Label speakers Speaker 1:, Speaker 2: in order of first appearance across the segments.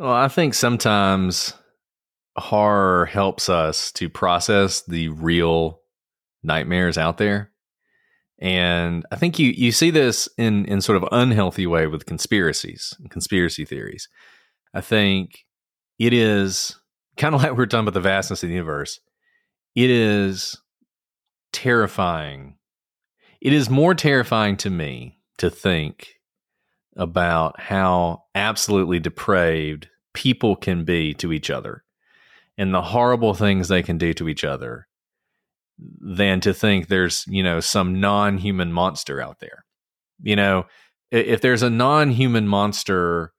Speaker 1: Well, I think sometimes horror helps us to process the real nightmares out there. And I think you you see this in in sort of unhealthy way with conspiracies and conspiracy theories. I think it is kind of like we we're talking about the vastness of the universe. It is terrifying. It is more terrifying to me to think about how absolutely depraved people can be to each other and the horrible things they can do to each other than to think there's, you know, some non human monster out there. You know, if there's a non human monster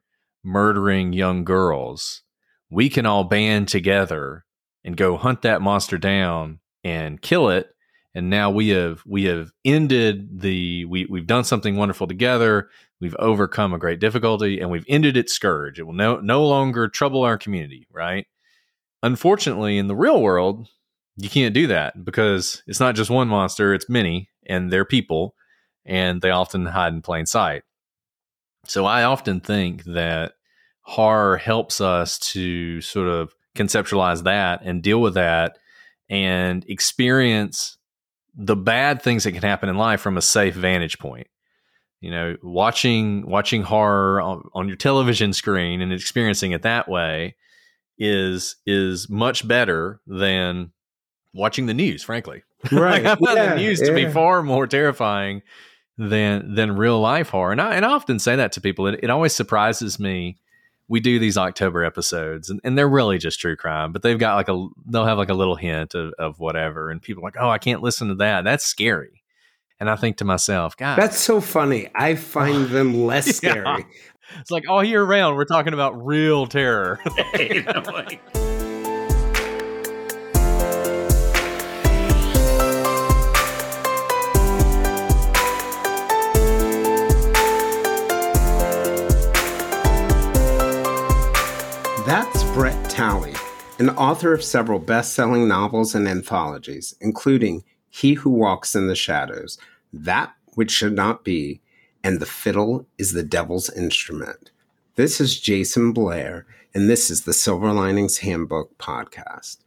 Speaker 1: murdering young girls, we can all band together and go hunt that monster down and kill it. And now we have we have ended the we we've done something wonderful together. We've overcome a great difficulty and we've ended its scourge. It will no no longer trouble our community, right? Unfortunately, in the real world, you can't do that because it's not just one monster, it's many, and they're people, and they often hide in plain sight. So I often think that horror helps us to sort of conceptualize that and deal with that and experience the bad things that can happen in life from a safe vantage point. You know, watching watching horror on, on your television screen and experiencing it that way is is much better than watching the news, frankly.
Speaker 2: Right.
Speaker 1: like I
Speaker 2: yeah,
Speaker 1: the news
Speaker 2: yeah.
Speaker 1: to be far more terrifying than than real life horror. And I and I often say that to people. It, it always surprises me. We do these October episodes and, and they're really just true crime, but they've got like a they'll have like a little hint of, of whatever. And people are like, oh, I can't listen to that. That's scary. And I think to myself, God,
Speaker 2: That's so funny. I find them less
Speaker 1: Yeah.
Speaker 2: scary.
Speaker 1: it's like all year round we're talking about real terror. You know, like-
Speaker 2: That's Brett Talley, an author of several best selling novels and anthologies, including He Who Walks in the Shadows, That Which Should Not Be, and The Fiddle is the Devil's Instrument. This is Jayson Blair, and this is the Silver Linings Handbook podcast.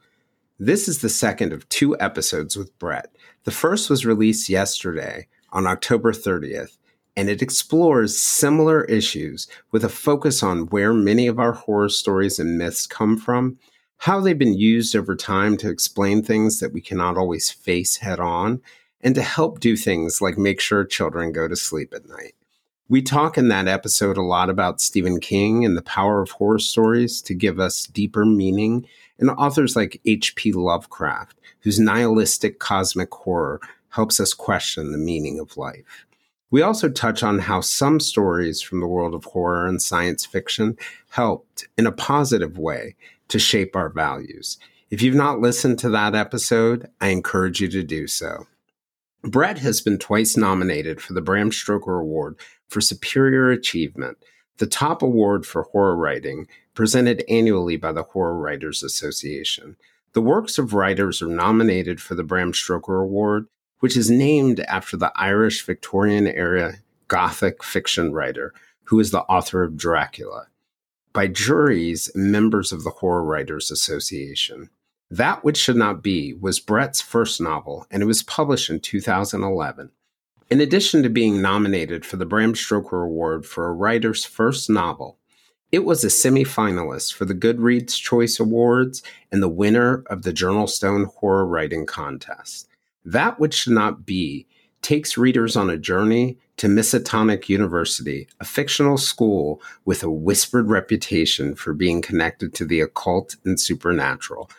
Speaker 2: This is the second of two episodes with Brett. The first was released yesterday on October 30th, and it explores similar issues with a focus on where many of our horror stories and myths come from, how they've been used over time to explain things that we cannot always face head on, and to help do things like make sure children go to sleep at night. We talk in that episode a lot about Stephen King and the power of horror stories to give us deeper meaning, and authors like H.P. Lovecraft, whose nihilistic cosmic horror helps us question the meaning of life. We also touch on how some stories from the world of horror and science fiction helped, in a positive way, to shape our values. If you've not listened to that episode, I encourage you to do so. Brett has been twice nominated for the Bram Stoker Award for Superior Achievement, the top award for horror writing presented annually by the Horror Writers Association. The works of writers are nominated for the Bram Stoker Award, which is named after the Irish Victorian era Gothic fiction writer who is the author of Dracula, by juries members of the Horror Writers Association. That Which Should Not Be was Brett's first novel, and it was published in 2011. In addition to being nominated for the Bram Stoker Award for a writer's first novel, it was a semifinalist for the Goodreads Choice Awards and the winner of the Journal Stone Horror Writing Contest. That Which Should Not Be takes readers on a journey to Miskatonic University, a fictional school with a whispered reputation for being connected to the occult and supernatural,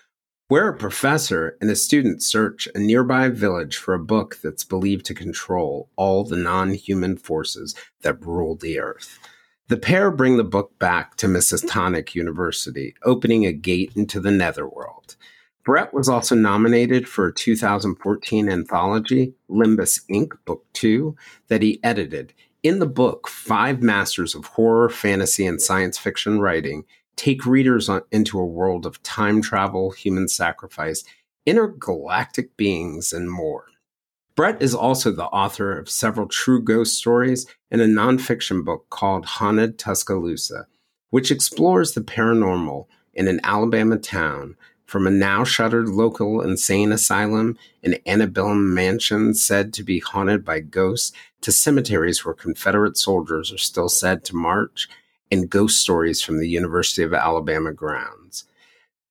Speaker 2: where a professor and a student search a nearby village for a book that's believed to control all the non human forces that rule the earth. The pair bring the book back to Miskatonic University, opening a gate into the netherworld. Brett was also nominated for a 2014 anthology, Limbus Inc., Book 2, that he edited. In the book, five masters of horror, fantasy, and science fiction writing take readers on, into a world of time travel, human sacrifice, intergalactic beings, and more. Brett is also the author of several true ghost stories and a nonfiction book called Haunted Tuscaloosa, which explores the paranormal in an Alabama town from a now shuttered local insane asylum and antebellum mansion said to be haunted by ghosts to cemeteries where Confederate soldiers are still said to march and ghost stories from the University of Alabama grounds.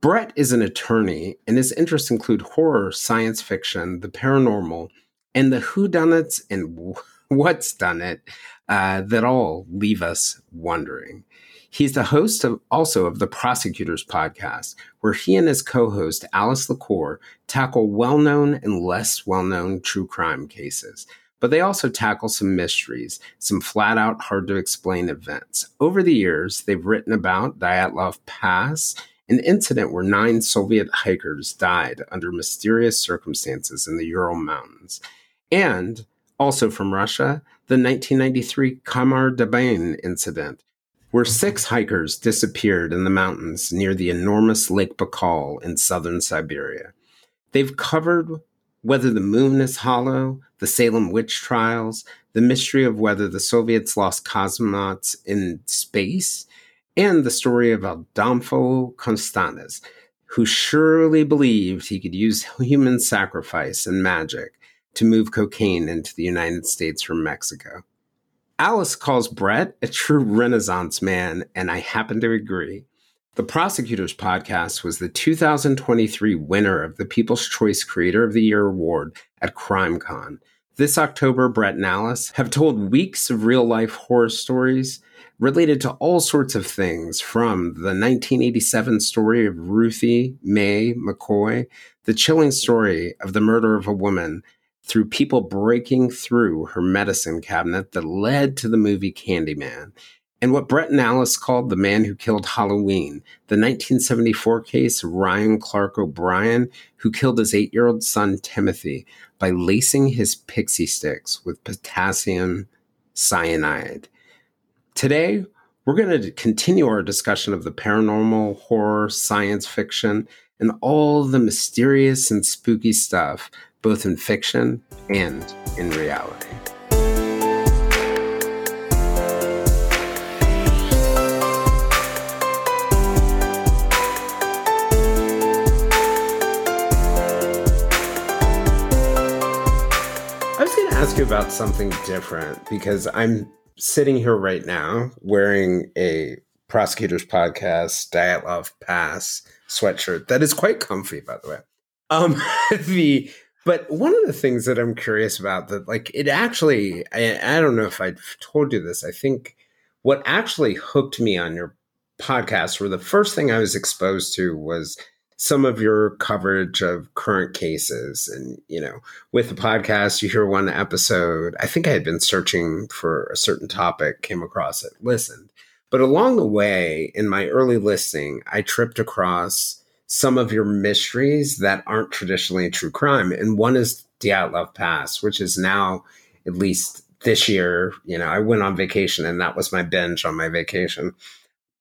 Speaker 2: Brett is an attorney, and his interests include horror, science fiction, the paranormal, and the whodunits and what's done it uh, that all leave us wondering. He's the host of also of the Prosecutors Podcast, where he and his co-host Alice LaCour tackle well-known and less well-known true crime cases. But they also tackle some mysteries, some flat out hard to explain events. Over the years, they've written about Dyatlov Pass, an incident where nine Soviet hikers died under mysterious circumstances in the Ural Mountains. And also from Russia, the 1993 Khamar-Daban incident, where six hikers disappeared in the mountains near the enormous Lake Baikal in southern Siberia. They've covered whether the moon is hollow, the Salem witch trials, the mystery of whether the Soviets lost cosmonauts in space, and the story of Adolfo Constanzo, who surely believed he could use human sacrifice and magic to move cocaine into the United States from Mexico. Alice calls Brett a true Renaissance man, and I happen to agree. The Prosecutors Podcast was the 2023 winner of the People's Choice Creator of the Year Award at CrimeCon. This October, Brett and Alice have told weeks of real life horror stories related to all sorts of things from the 1987 story of Ruthie Mae McCoy, the chilling story of the murder of a woman, through people breaking through her medicine cabinet that led to the movie Candyman, and what Brett and Alice called the man who killed Halloween, the 1974 case of Ryan Clark O'Bryan, who killed his eight year old son Timothy by lacing his Pixy Stix with potassium cyanide. Today, we're going to continue our discussion of the paranormal, horror, science fiction, and all the mysterious and spooky stuff both in fiction and in reality. I was going to ask you about something different because I'm sitting here right now wearing a Prosecutors Podcast Dyatlov Pass sweatshirt that is quite comfy, by the way. Um, the but one of the things that I'm curious about that, like, it actually, I, I don't know if I told you this. I think what actually hooked me on your podcast, where the first thing I was exposed to was some of your coverage of current cases. And, you know, with the podcast, you hear one episode. I think I had been searching for a certain topic, came across it, listened. But along the way, in my early listening, I tripped across some of your mysteries that aren't traditionally true crime. And one is Dyatlov Pass, which is now, at least this year, you know, I went on vacation and that was my binge on my vacation.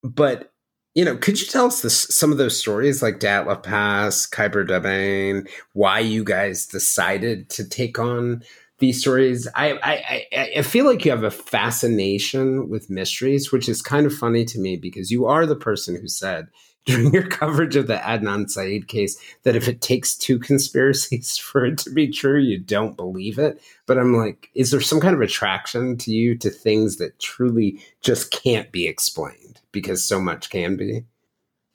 Speaker 2: But, you know, could you tell us this, some of those stories like Dyatlov Pass, Khamar-Daban, why you guys decided to take on these stories? I, I, I feel like you have a fascination with mysteries, which is kind of funny to me because you are the person who said, during your coverage of the Adnan Syed case that if it takes two conspiracies for it to be true, you don't believe it. But I'm like, is there some kind of attraction to you to things that truly just can't be explained because so much can be?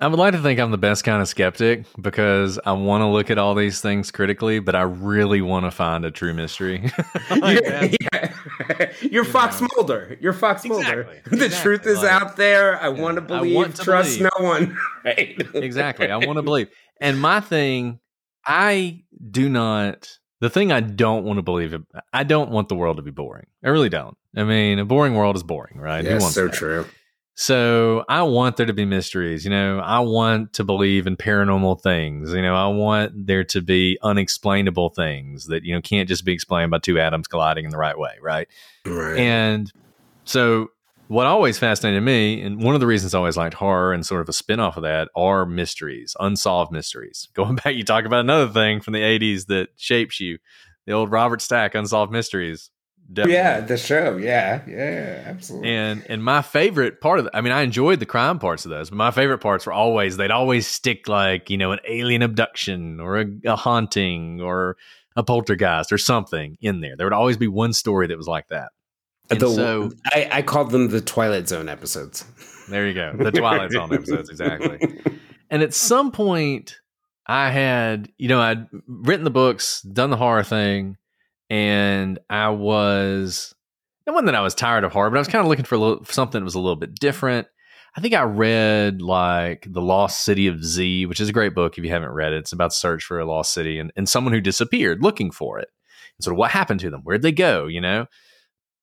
Speaker 1: I would like to think I'm the best kind of skeptic because I want to look at all these things critically, but I really want to find a true mystery.
Speaker 2: like oh, you're, yeah. you're you Fox know. Mulder. You're Fox exactly. Mulder. The exactly. truth is like, out there. I yeah. want to believe. Want to trust believe. no one.
Speaker 1: right. exactly. I want to believe. And my thing, I do not. The thing I don't want to believe, I don't want the world to be boring. I really don't. I mean, a boring world is boring, right?
Speaker 2: Yes, so that? true.
Speaker 1: So I want there to be mysteries. You know, I want to believe in paranormal things. You know, I want there to be unexplainable things that, you know, can't just be explained by two atoms colliding in the right way. Right. Right. And so what always fascinated me, and one of the reasons I always liked horror and sort of a spinoff of that are mysteries, unsolved mysteries. Going back, you talk about another thing from the 80s that shapes you the old Robert Stack, Unsolved Mysteries Definitely.
Speaker 2: Yeah, the show. Yeah, yeah, absolutely.
Speaker 1: And and my favorite part of it, I mean, I enjoyed the crime parts of those, but my favorite parts were always they'd always stick like you know an alien abduction or a, a haunting or a poltergeist or something in there. There would always be one story that was like that. And
Speaker 2: the,
Speaker 1: so
Speaker 2: I, I called them the Twilight Zone episodes.
Speaker 1: There you go, the Twilight Zone episodes, exactly. And at some point, I had you know I'd written the books, done the horror thing and I was it wasn't that I was tired of horror, but I was kind of looking for, little, something that was a little bit different. I think I read like The Lost City of Z, which is a great book if you haven't read it. It's about search for a lost city and, and someone who disappeared looking for it. And sort of what happened to them? Where'd they go? You know?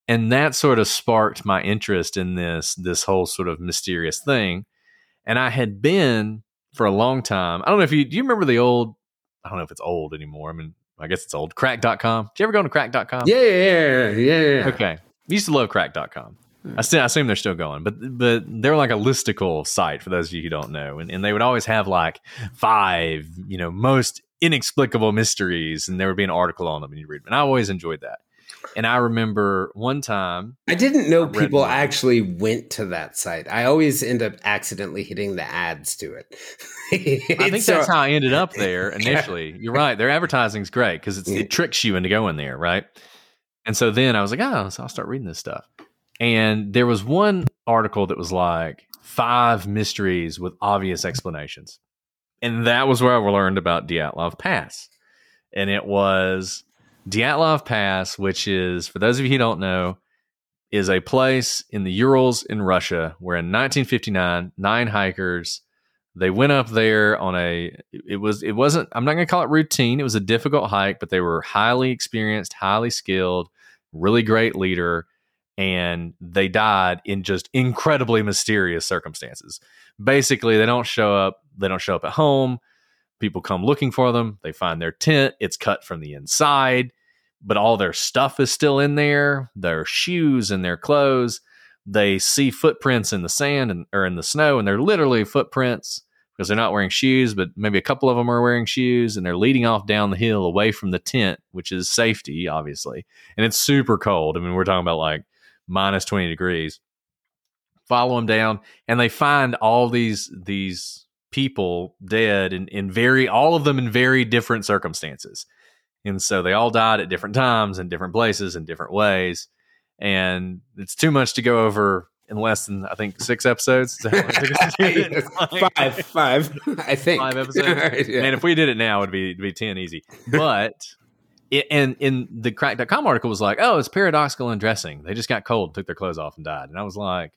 Speaker 1: And that sort of sparked my interest in this this whole sort of mysterious thing. And I had been for a long time. I don't know if you do you remember the old I don't know if it's old anymore. I mean, I guess it's old. Cracked.com. Did you ever go to cracked.com?
Speaker 2: Yeah, yeah, yeah, yeah.
Speaker 1: Okay. We used to love cracked.com. I, still, I assume they're still going, but but they're like a listicle site for those of you who don't know, and, and they would always have like five, you know, most inexplicable mysteries, and there would be an article on them, and you read them. And I always enjoyed that. And I remember one time
Speaker 2: I didn't know I people actually went to that site. I always end up accidentally hitting the ads to it.
Speaker 1: I think so, that's how I ended up there initially. You're right. Their advertising is great because it tricks you into going there, right? And so then I was like, oh, so I'll start reading this stuff. And there was one article that was like five mysteries with obvious explanations. And that was where I learned about Dyatlov Pass. And it was Dyatlov Pass, which is, for those of you who don't know, is a place in the Urals in Russia where in 1959, nine hikers they went up there on a it was it wasn't i'm not going to call it routine it was a difficult hike but they were highly experienced highly skilled really great leader and they died in just incredibly mysterious circumstances. Basically they don't show up they don't show up at home people come looking for them they find their tent it's cut from the inside but all their stuff is still in there their shoes and their clothes they see footprints in the sand and or in the snow and they're literally footprints because they're not wearing shoes, but maybe a couple of them are wearing shoes and they're leading off down the hill away from the tent, which is safety, obviously. And it's super cold. I mean, we're talking about like minus 20 degrees. Follow them down and they find all these these people dead in, in very all of them in very different circumstances. And so they all died at different times in different places in different ways. And it's too much to go over in less than I think six episodes.
Speaker 2: five, five, I think
Speaker 1: five episodes. yeah. Man, if we did it now, it'd be it'd be ten easy. But it, and in the cracked.com article was like, oh, it's paradoxical undressing. They just got cold, took their clothes off, and died. And I was like,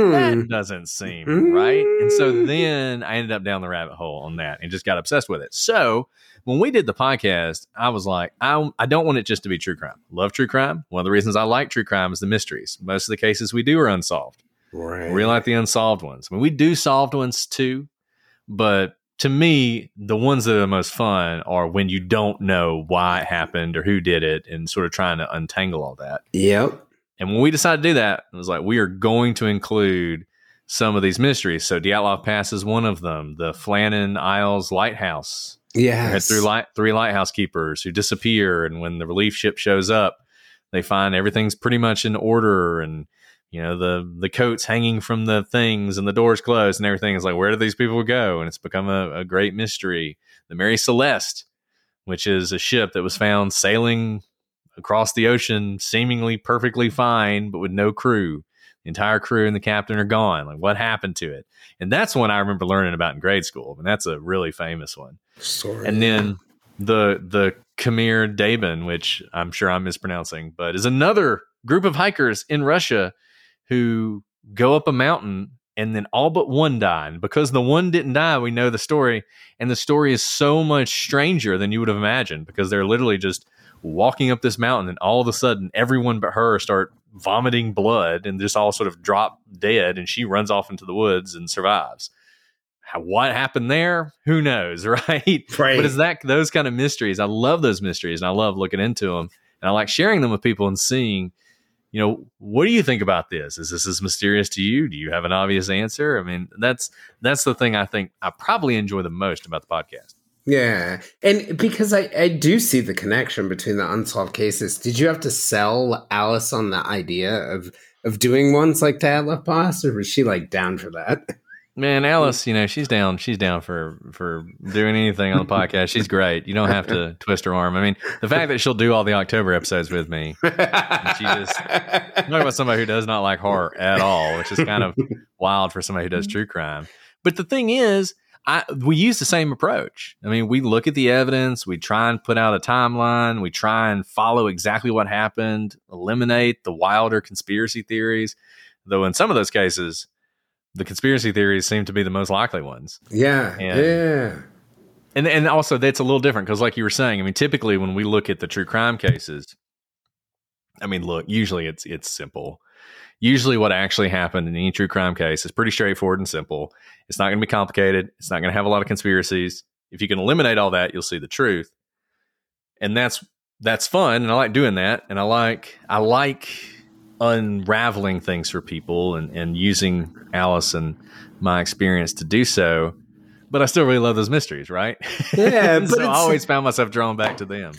Speaker 1: hmm. that doesn't seem hmm. right. And so then I ended up down the rabbit hole on that and just got obsessed with it. So when we did the podcast, I was like, I, I don't want it just to be true crime. Love true crime. One of the reasons I like true crime is the mysteries. Most of the cases we do are unsolved. Right. We like the unsolved ones. I mean, we do solved ones too, but to me, the ones that are the most fun are when you don't know why it happened or who did it and sort of trying to untangle all that.
Speaker 2: Yep.
Speaker 1: And when we decided to do that, it was like, we are going to include some of these mysteries. So Dyatlov Pass is one of them. The Flannan Isles Lighthouse
Speaker 2: yeah,
Speaker 1: had three light three lighthouse keepers who disappear, and when the relief ship shows up, they find everything's pretty much in order, and you know the the coats hanging from the things, and the doors closed, and everything is like, where do these people go? And it's become a, a great mystery. The Mary Celeste, which is a ship that was found sailing across the ocean, seemingly perfectly fine, but with no crew. The entire crew and the captain are gone. Like, what happened to it? And that's one I remember learning about in grade school. And that's a really famous one. Sorry. And then the the Khmer Daban, which I'm sure I'm mispronouncing, but is another group of hikers in Russia who go up a mountain and then all but one died. And because the one didn't die, we know the story. And the story is so much stranger than you would have imagined because they're literally just walking up this mountain and all of a sudden everyone but her start vomiting blood and just all sort of drop dead and she runs off into the woods and survives. How, what happened there? Who knows right? right but is that those kind of mysteries. I love those mysteries and i love looking into them and i like sharing them with people and seeing you know what do you think about this? Is this as mysterious to you? Do you have an obvious answer? I mean that's that's the thing i think i probably enjoy the most about the podcast
Speaker 2: Yeah. And because I, I do see the connection between the unsolved cases, did you have to sell Alice on the idea of of doing ones like that, Boss, or was she like down for that?
Speaker 1: Man, Alice, you know, she's down. She's down for for doing anything on the podcast. She's great. You don't have to twist her arm. I mean, the fact that she'll do all the October episodes with me, she just talk about somebody who does not like horror at all, which is kind of wild for somebody who does true crime. But the thing is, I we use the same approach. I mean, we look at the evidence, we try and put out a timeline, we try and follow exactly what happened, eliminate the wilder conspiracy theories. Though in some of those cases the conspiracy theories seem to be the most likely ones.
Speaker 2: Yeah. And, yeah.
Speaker 1: And and also that's a little different because like you were saying, I mean, typically when we look at the true crime cases, I mean, look, usually it's it's simple. Usually what actually happened in any true crime case is pretty straightforward and simple. It's not going to be complicated. It's not going to have a lot of conspiracies. If you can eliminate all that, you'll see the truth. And that's that's fun and I like doing that and I like I like unraveling things for people and, and using Alice and my experience to do so. But I still really love those mysteries, right?
Speaker 2: Yeah,
Speaker 1: so I always found myself drawn back to them.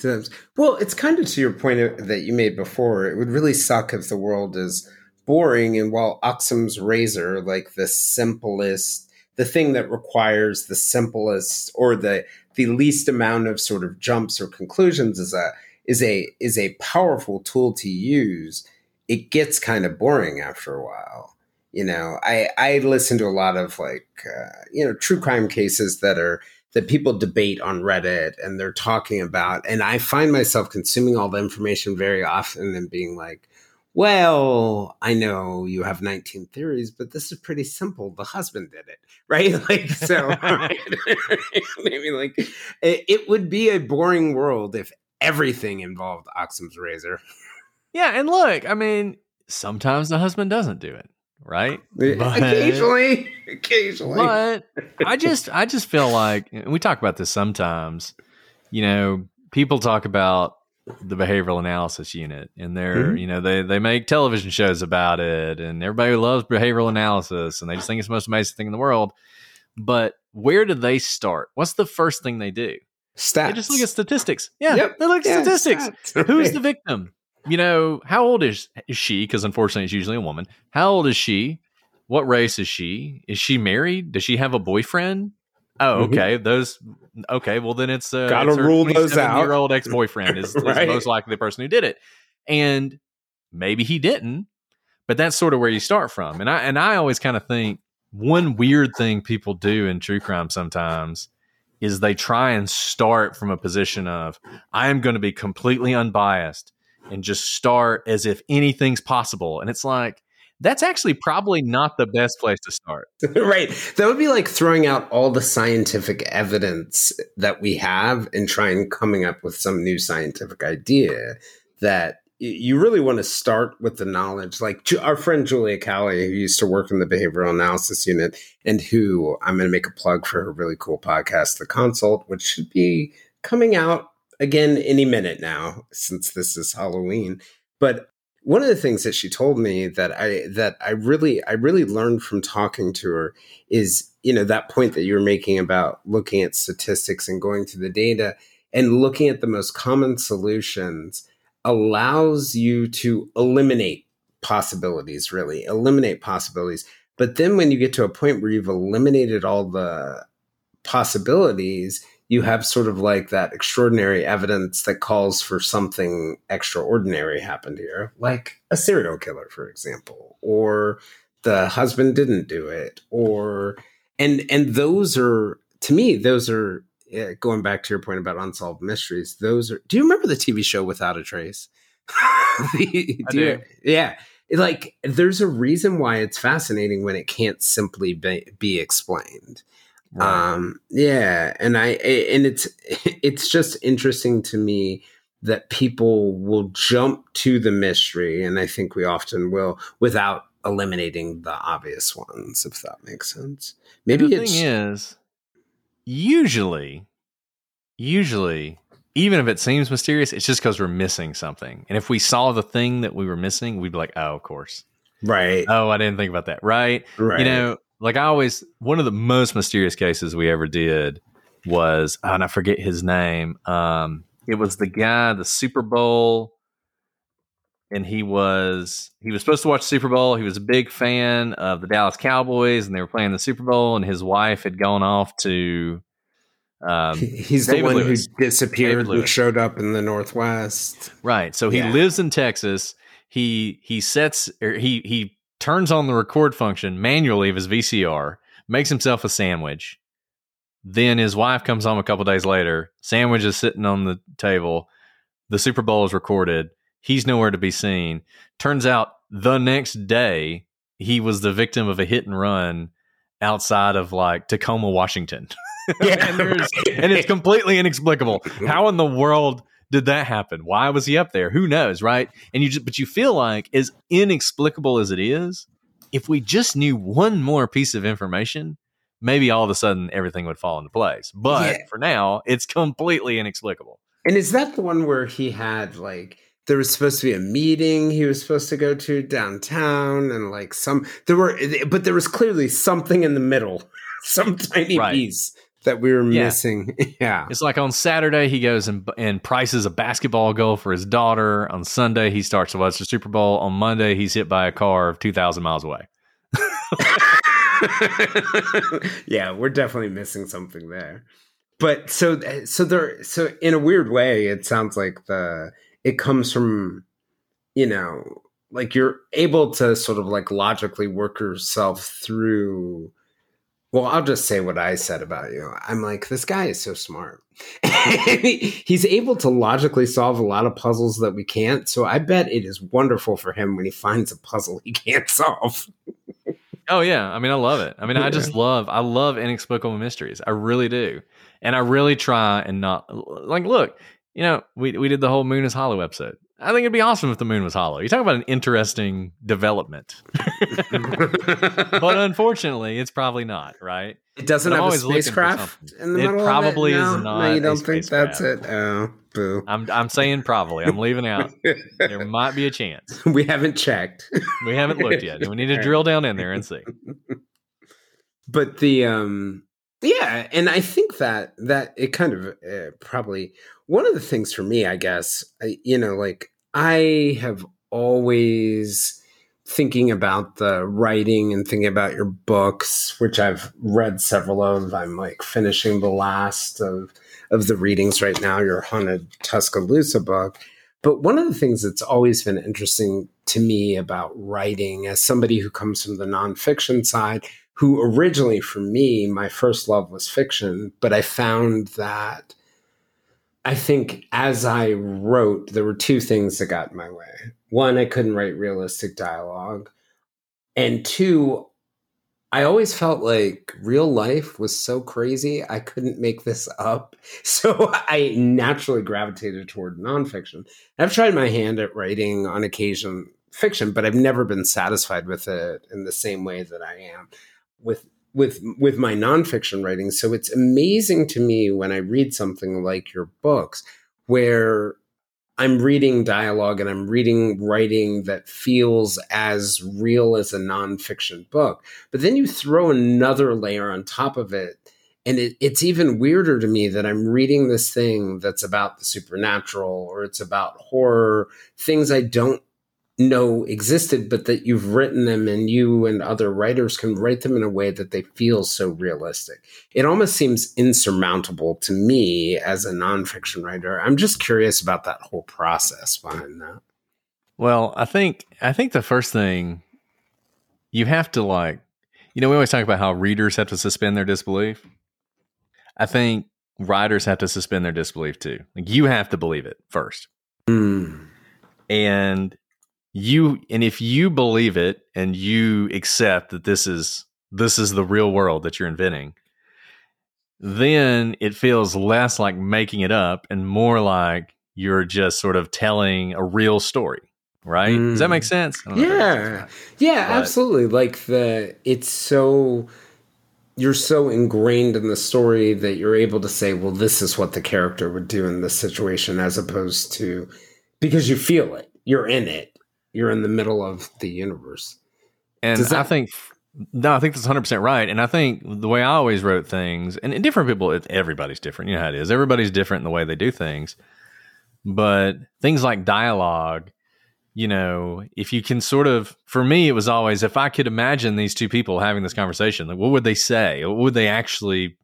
Speaker 2: Well, it's kind of to your point that you made before. It would really suck if the world is boring, and while Occam's razor, like the simplest, the thing that requires the simplest or the the least amount of sort of jumps or conclusions, is a is a is a powerful tool to use it gets kind of boring after a while. You know, I I listen to a lot of like uh, you know true crime cases that are that people debate on Reddit and they're talking about, and I find myself consuming all the information very often and being like, well, I know you have 19 theories, but this is pretty simple. The husband did it, right? Like, so maybe like it, it, would be a boring world if everything involved Occam's razor.
Speaker 1: Yeah, and look, I mean, sometimes the husband doesn't do it, right?
Speaker 2: Uh, but, occasionally, occasionally.
Speaker 1: But I just, I just feel like we talk about this sometimes. You know, people talk about the behavioral analysis unit, and they're, mm-hmm. you know, they they make television shows about it, and everybody loves behavioral analysis, and they just think it's the most amazing thing in the world. But where do they start? What's the first thing they do?
Speaker 2: Stats.
Speaker 1: They just look at statistics. Yeah, yep. they look at yeah, statistics. Who's the victim? you know, how old is, is she? Because unfortunately, it's usually a woman. How old is she? What race is she? Is she married? Does she have a boyfriend? Oh, mm-hmm. okay. Mm-hmm. Those okay. Well, then it's uh,
Speaker 2: gotta rule those out.
Speaker 1: Year old ex boyfriend is, right. is most likely the person who did it, and maybe he didn't. But that's sort of where you start from. And I and I always kind of think one weird thing people do in true crime sometimes is they try and start from a position of I am going to be completely unbiased and just start as if anything's possible. And it's like, that's actually probably not the best place to start.
Speaker 2: right. That would be like throwing out all the scientific evidence that we have and trying coming up with some new scientific idea that you really want to start with the knowledge. Like our friend Julia Cali, who used to work in the behavioral analysis unit, and who I'm going to make a plug for her really cool podcast, The Consult, which should be coming out again any minute now since this is Halloween. But one of the things that she told me that I that I really I really learned from talking to her is you know that point that you were making about looking at statistics and going through the data and looking at the most common solutions allows you to eliminate possibilities really eliminate possibilities. But then when you get to a point where you've eliminated all the possibilities you have sort of like that extraordinary evidence that calls for something extraordinary happened here, like a serial killer, for example, or the husband didn't do it, or and and those are to me those are eh, going back to your point about unsolved mysteries. Those are. Do you remember the TV show Without a Trace?
Speaker 1: the, do, do. You,
Speaker 2: yeah, like there's a reason why it's fascinating when it can't simply be, be explained Right. Um, yeah, and I and it's it's just interesting to me that people will jump to the mystery, and I think we often will without eliminating the obvious ones, if that makes sense.
Speaker 1: Maybe the thing is, usually, usually, even if it seems mysterious, it's just because we're missing something. And if we saw the thing that we were missing, we'd be like, "Oh, of course."
Speaker 2: Right.
Speaker 1: Oh, I didn't think about that. Right.
Speaker 2: Right.
Speaker 1: You know, like I always one of the most mysterious cases we ever did was, oh, and I forget his name. Um, it was the guy, the Super Bowl, and he was he was supposed to watch Super Bowl. He was a big fan of the Dallas Cowboys, and they were playing the Super Bowl. And his wife had gone off to.
Speaker 2: Um, He's the one Lewis. who disappeared and showed up in the Northwest.
Speaker 1: Right. So he yeah. lives in Texas. He he sets er, he he turns on the record function manually of his VCR, makes himself a sandwich. Then his wife comes home a couple days later. Sandwich is sitting on the table. The Super Bowl is recorded. He's nowhere to be seen. Turns out the next day he was the victim of a hit and run outside of like Tacoma, Washington. Yeah, and, and it's completely inexplicable. How in the world did that happen? Why was he up there? Who knows, right? And you just, but you feel like as inexplicable as it is, if we just knew one more piece of information, maybe all of a sudden everything would fall into place. But yeah. for now, it's completely inexplicable.
Speaker 2: And is that the one where he had like there was supposed to be a meeting he was supposed to go to downtown and like some there were eh, but there was clearly something in the middle, some tiny right. piece that we were yeah. missing. yeah.
Speaker 1: It's like on Saturday he goes and and prices a basketball goal for his daughter. On Sunday he starts to watch the Super Bowl. On Monday he's hit by a car 2000 miles away.
Speaker 2: yeah, we're definitely missing something there. But so so there so in a weird way it sounds like the it comes from you know like you're able to sort of like logically work yourself through well, I'll just say what I said about you. I'm like, this guy is so smart. He's able to logically solve a lot of puzzles that we can't. So I bet it is wonderful for him when he finds a puzzle he can't solve.
Speaker 1: oh yeah, I mean, I love it. I mean, I just love, I love inexplicable mysteries. I really do, and I really try and not like. Look, you know, we we did the whole moon is hollow episode. I think it'd be awesome if the moon was hollow. You talk about an interesting development, but unfortunately, it's probably not. Right?
Speaker 2: It doesn't have a spacecraft in the
Speaker 1: it
Speaker 2: middle
Speaker 1: probably
Speaker 2: of
Speaker 1: it? No, is not.
Speaker 2: No, you don't think that's it? Oh, boo!
Speaker 1: I'm I'm saying probably. I'm leaving out. there might be a chance.
Speaker 2: We haven't checked.
Speaker 1: we haven't looked yet. We need to drill down in there and see.
Speaker 2: But the um yeah, and I think that that it kind of uh, probably one of the things for me, I guess, I, you know, like I have always thinking about the writing and thinking about your books, which I've read several of. I'm like finishing the last of of the readings right now. Your haunted Tuscaloosa book. But one of the things that's always been interesting to me about writing, as somebody who comes from the nonfiction side, who originally for me, my first love was fiction, but I found that I think as I wrote, there were two things that got in my way. One, I couldn't write realistic dialogue. And two, I always felt like real life was so crazy, I couldn't make this up. So I naturally gravitated toward nonfiction. I've tried my hand at writing on occasion fiction, but I've never been satisfied with it in the same way that I am with with with my nonfiction writing. So it's amazing to me when I read something like your books, where I'm reading dialogue and I'm reading writing that feels as real as a nonfiction book. But then you throw another layer on top of it. And it, it's even weirder to me that I'm reading this thing that's about the supernatural or it's about horror, things I don't know existed, but that you've written them and you and other writers can write them in a way that they feel so realistic. It almost seems insurmountable to me as a nonfiction writer. I'm just curious about that whole process behind that.
Speaker 1: Well, I think I think the first thing you have to like, you know, we always talk about how readers have to suspend their disbelief. I think writers have to suspend their disbelief too. Like you have to believe it first. Mm. And you and if you believe it and you accept that this is this is the real world that you're inventing then it feels less like making it up and more like you're just sort of telling a real story right mm. does that make mm. sense
Speaker 2: yeah yeah but, absolutely like the it's so you're so ingrained in the story that you're able to say well this is what the character would do in this situation as opposed to because you feel it you're in it you're in the middle of the universe.
Speaker 1: And that- I think No, I think that's 100% right. And I think the way I always wrote things, and, different people, everybody's different. You know how it is. Everybody's different in the way they do things. But things like dialogue, you know, if you can sort of, for me, it was always if I could imagine these two people having this conversation, like what would they say? What would they actually,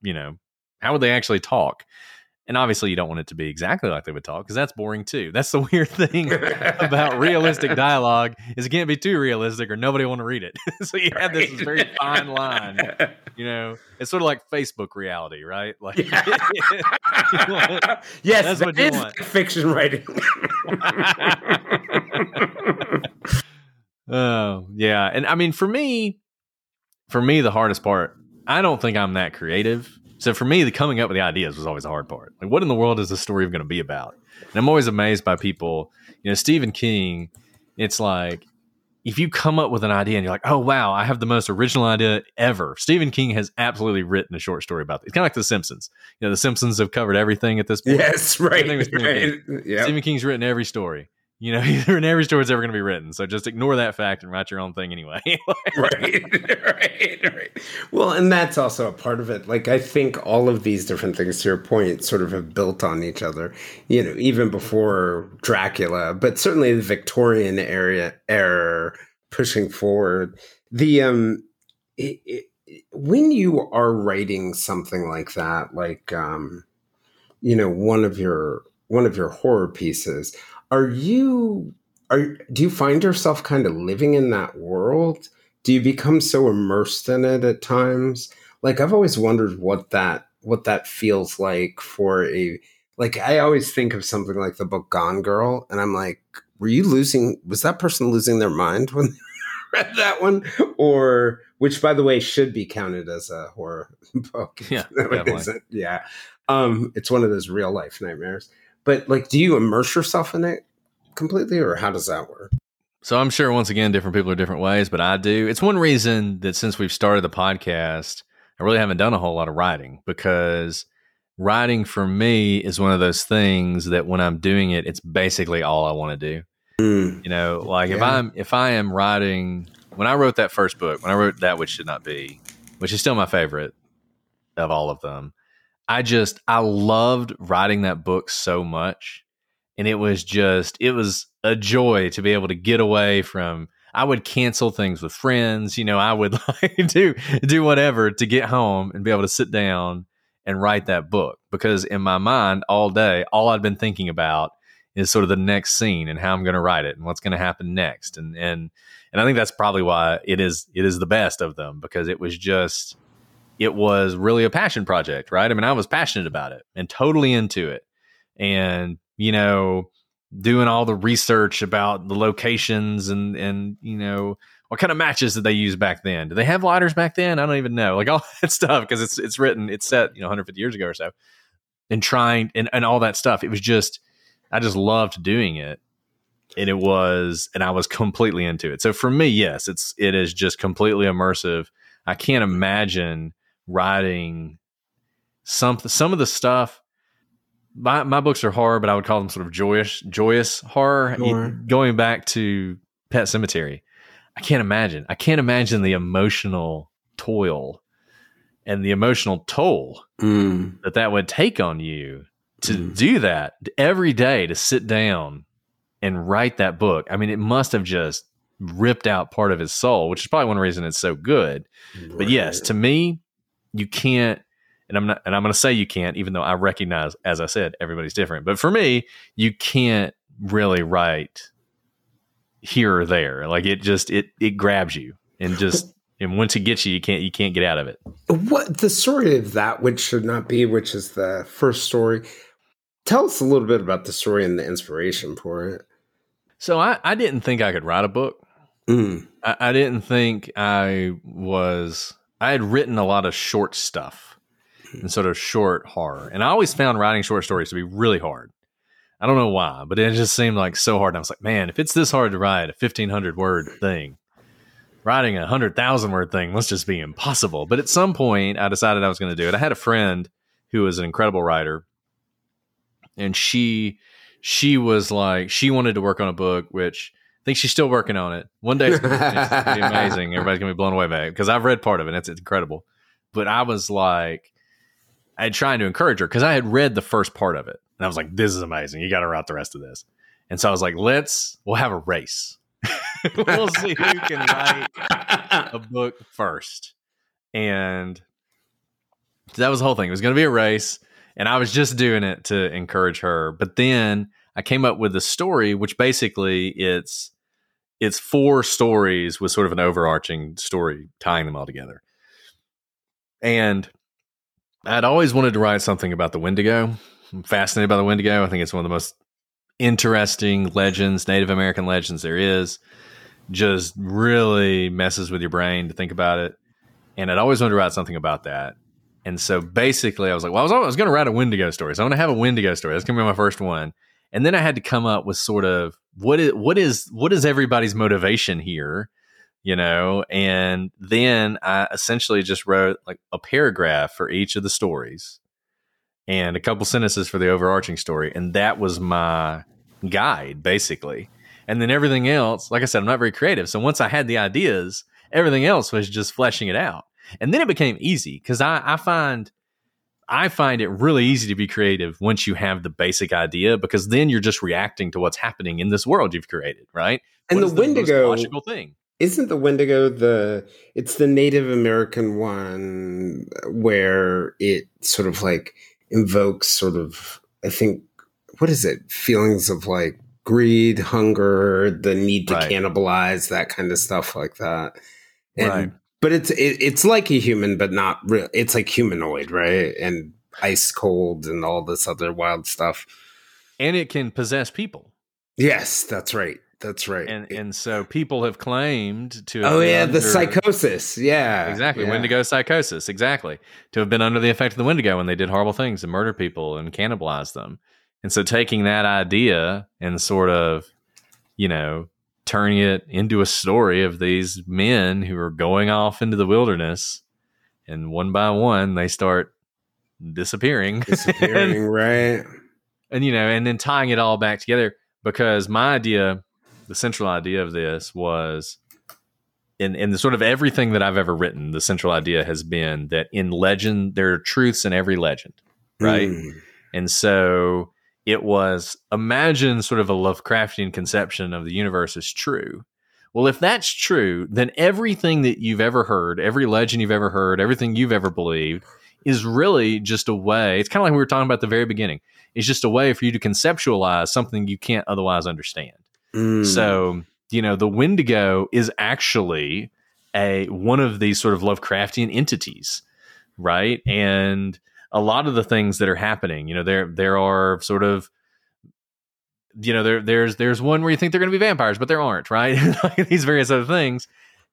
Speaker 1: you know, how would they actually talk? And obviously, you don't want it to be exactly like they would talk because that's boring too. That's the weird thing about realistic dialogue is it can't be too realistic or nobody want to read it. so you have this very fine line. You know, it's sort of like Facebook reality, right? Like, yeah.
Speaker 2: want, yes, that's that what you want. Fiction writing.
Speaker 1: oh yeah, and I mean, for me, for me, the hardest part. I don't think I'm that creative so for me, the coming up with the ideas was always the hard part. Like, what in the world is this story going to be about? And I'm always amazed by people. You know, Stephen King. It's like if you come up with an idea and you're like, oh wow, I have the most original idea ever. Stephen King has absolutely written a short story about it. It's kind of like The Simpsons. You know, The Simpsons have covered everything at this point.
Speaker 2: Yes, right. right.
Speaker 1: King. Yep. Stephen King's written every story you know, either in every story it's ever going to be written. So just ignore that fact and write your own thing anyway.
Speaker 2: right, right, right. Well, and that's also a part of it. Like, I think all of these different things, to your point, sort of have built on each other, you know, even before Dracula, but certainly the Victorian area era pushing forward. The, um, it, it, when you are writing something like that, like, um, you know, one of your, one of your horror pieces, are you are do you find yourself kind of living in that world? Do you become so immersed in it at times? Like I've always wondered what that what that feels like for a like I always think of something like the book Gone Girl and I'm like were you losing was that person losing their mind when they read that one? Or which by the way should be counted as a horror book.
Speaker 1: Yeah
Speaker 2: yeah. Um it's one of those real life nightmares but like, do you immerse yourself in it completely, or how does that work?
Speaker 1: So I'm sure once again, different people are different ways, but I do. It's one reason that since we've started the podcast, I really haven't done a whole lot of writing because writing for me is one of those things that when I'm doing it, it's basically all I want to do. Mm. You know, like yeah. if I'm if I am writing when I wrote that first book, when I wrote that which should not be, which is still my favorite of all of them, I just I loved writing that book so much. And it was just it was a joy to be able to get away from I would cancel things with friends, you know, I would like do do whatever to get home and be able to sit down and write that book because in my mind all day all I'd been thinking about is sort of the next scene and how I'm going to write it and what's going to happen next and and and I think that's probably why it is it is the best of them because it was just it was really a passion project, right? I mean, I was passionate about it and totally into it. And, you know, doing all the research about the locations and, and, you know, what kind of matches did they use back then? Do they have lighters back then? I don't even know. Like all that stuff because it's it's written, it's set, you know, 150 years ago or so. And trying and, and all that stuff. It was just I just loved doing it. And it was and I was completely into it. So for me, yes, it's it is just completely immersive. I can't imagine writing some some of the stuff. My my books are horror, but I would call them sort of joyous joyous horror. Sure. Going back to Pet Sematary I can't imagine. I can't imagine the emotional toil and the emotional toll mm. that that would take on you to mm. do that every day to sit down and write that book. I mean, it must have just ripped out part of his soul, which is probably one reason it's so good. Right. But yes, to me, you can't and I'm not and I'm going to say you can't even though I recognize as I said everybody's different. But for me you can't really write here or there. Like it just it it grabs you. And just and once it gets you you can't you can't get out of it.
Speaker 2: What the story of that which should not be which is the first story. Tell us a little bit about the story and the inspiration for it.
Speaker 1: So I, I didn't think I could write a book. Mm. I, I didn't think I was I had written a lot of short stuff and sort of short horror. And I always found writing short stories to be really hard. I don't know why, but it just seemed like so hard. And I was like, man, if it's this hard to write a 1500 word thing, writing a 100,000 word thing must just be impossible. But at some point, I decided I was going to do it. I had a friend who was an incredible writer, and she she was like she wanted to work on a book which think she's still working on it. One day it's going to be amazing. Everybody's going to be blown away by it because I've read part of it. It's, it's incredible. But I was like, I had trying to encourage her because I had read the first part of it. And I was like, this is amazing. You got to write the rest of this. And so I was like, let's, we'll have a race. we'll see who can write a book first. And that was the whole thing. It was going to be a race. And I was just doing it to encourage her. But then I came up with a story, which basically it's it's four stories with sort of an overarching story tying them all together. And I'd always wanted to write something about the Wendigo. I'm fascinated by the Wendigo. I think it's one of the most interesting legends, Native American legends there is. Just really messes with your brain to think about it. And I'd always wanted to write something about that. And so basically, I was like, well, I was, was going to write a Wendigo story. So I'm going to have a Wendigo story. That's going to be my first one. And then I had to come up with sort of what is what is what is everybody's motivation here, you know? And then I essentially just wrote like a paragraph for each of the stories and a couple sentences for the overarching story. And that was my guide, basically. And then everything else, like I said, I'm not very creative. So once I had the ideas, everything else was just fleshing it out. And then it became easy because I, I find I find it really easy to be creative once you have the basic idea because then you're just reacting to what's happening in this world you've created, right?
Speaker 2: And
Speaker 1: what
Speaker 2: the Wendigo
Speaker 1: the logical thing.
Speaker 2: Isn't the Wendigo the it's the Native American one where it sort of like invokes sort of I think what is it? Feelings of like greed, hunger, the need to right. cannibalize, that kind of stuff like that. And right but it's it, it's like a human, but not real. It's like humanoid, right? And ice cold and all this other wild stuff.
Speaker 1: And it can possess people.
Speaker 2: Yes, that's right. That's right.
Speaker 1: And and so people have claimed to.
Speaker 2: oh yeah, under, the psychosis. Yeah,
Speaker 1: exactly.
Speaker 2: Yeah.
Speaker 1: Wendigo psychosis. Exactly. To have been under the effect of the Wendigo when they did horrible things and murder people and cannibalize them. And so taking that idea and sort of, you know, turning it into a story of these men who are going off into the wilderness and one by one they start disappearing.
Speaker 2: Disappearing and, right.
Speaker 1: And you know and then tying it all back together because my idea the central idea of this was in in the sort of everything that I've ever written the central idea has been that in legend there are truths in every legend right? Mm. and so it was imagine sort of a Lovecraftian conception of the universe is true. Well, if that's true, then everything that you've ever heard, every legend you've ever heard, everything you've ever believed is really just a way. It's kind of like we were talking about at the very beginning. It's just a way for you to conceptualize something you can't otherwise understand. Mm. So, you know, the Wendigo is actually a one of these sort of Lovecraftian entities, right? And a lot of the things that are happening. You know, there there are sort of you know there there's there's one where you think they're going to be vampires, but there aren't, right? These various other things,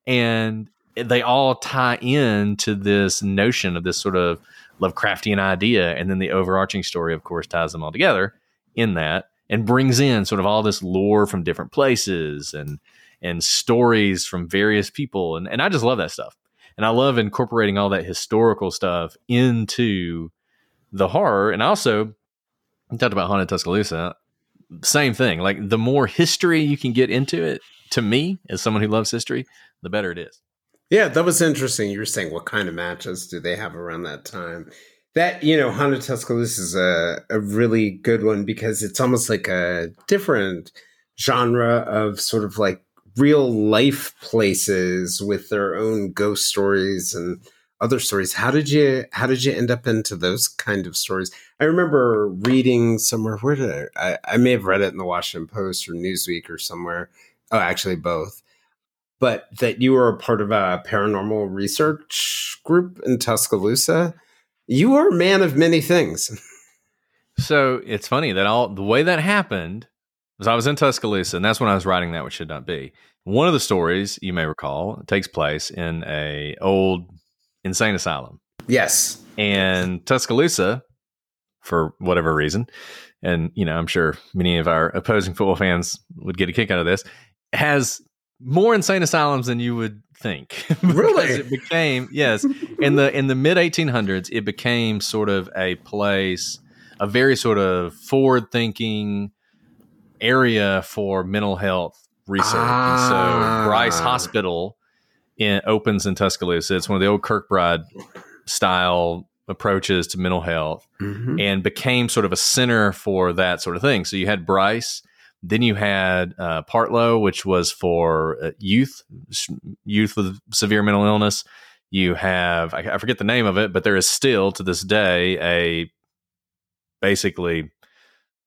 Speaker 1: and they all tie in to this notion of this sort of Lovecraftian idea, and then the overarching story, of course, ties them all together in that and brings in sort of all this lore from different places and and stories from various people, and and I just love that stuff, and I love incorporating all that historical stuff into the horror, and also we talked about haunted Tuscaloosa. Same thing. Like the more history you can get into it, to me, as someone who loves history, the better it is.
Speaker 2: Yeah, that was interesting. You were saying what kind of matches do they have around that time? That you know, haunted Tuscaloosa is a, a really good one because it's almost like a different genre of sort of like real life places with their own ghost stories and other stories. How did you how did you end up into those kind of stories? I remember reading somewhere. Where did I, I? I may have read it in the Washington Post or Newsweek or somewhere. Oh, actually, both. But that you were a part of a paranormal research group in Tuscaloosa. You are a man of many things.
Speaker 1: So it's funny that all the way that happened was I was in Tuscaloosa, and that's when I was writing that which should not be. One of the stories you may recall takes place in a old insane asylum.
Speaker 2: Yes.
Speaker 1: And Tuscaloosa, for whatever reason, and you know, I'm sure many of our opposing football fans would get a kick out of this, has more insane asylums than you would think.
Speaker 2: really?
Speaker 1: it became yes. in the in the mid 1800s, it became sort of a place, a very sort of forward thinking area for mental health research. And so Bryce
Speaker 2: Ah.
Speaker 1: Hospital in, opens in Tuscaloosa. It's one of the old Kirkbride style approaches to mental health
Speaker 2: Mhm.
Speaker 1: and became sort of a center for that sort of thing. So you had Bryce, then you had uh, Partlow, which was for uh, youth, youth with severe mental illness. You have I, I forget the name of it, but there is still to this day a basically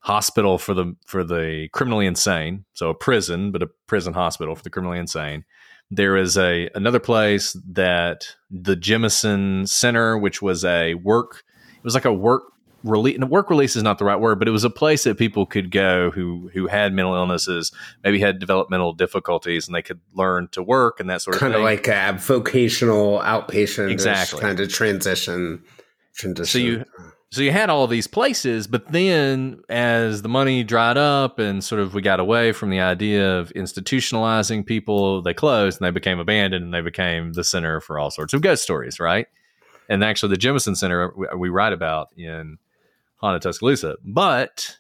Speaker 1: hospital for the for the criminally insane. So a prison, but a prison hospital for the criminally insane. There is a another place that the Jemison Center, which was a work. It was like a work release. Work release is not the right word, but it was a place that people could go who who had mental illnesses, maybe had developmental difficulties, and they could learn to work and that sort of
Speaker 2: kind
Speaker 1: thing.
Speaker 2: of like a vocational outpatient
Speaker 1: Exactly.
Speaker 2: kind of transition transition
Speaker 1: So you- so you had all these places, but then as the money dried up and sort of we got away from the idea of institutionalizing people, they closed and they became abandoned and they became the center for all sorts of ghost stories, right? And actually, the Jemison Center we, we write about in Haunted Tuscaloosa. But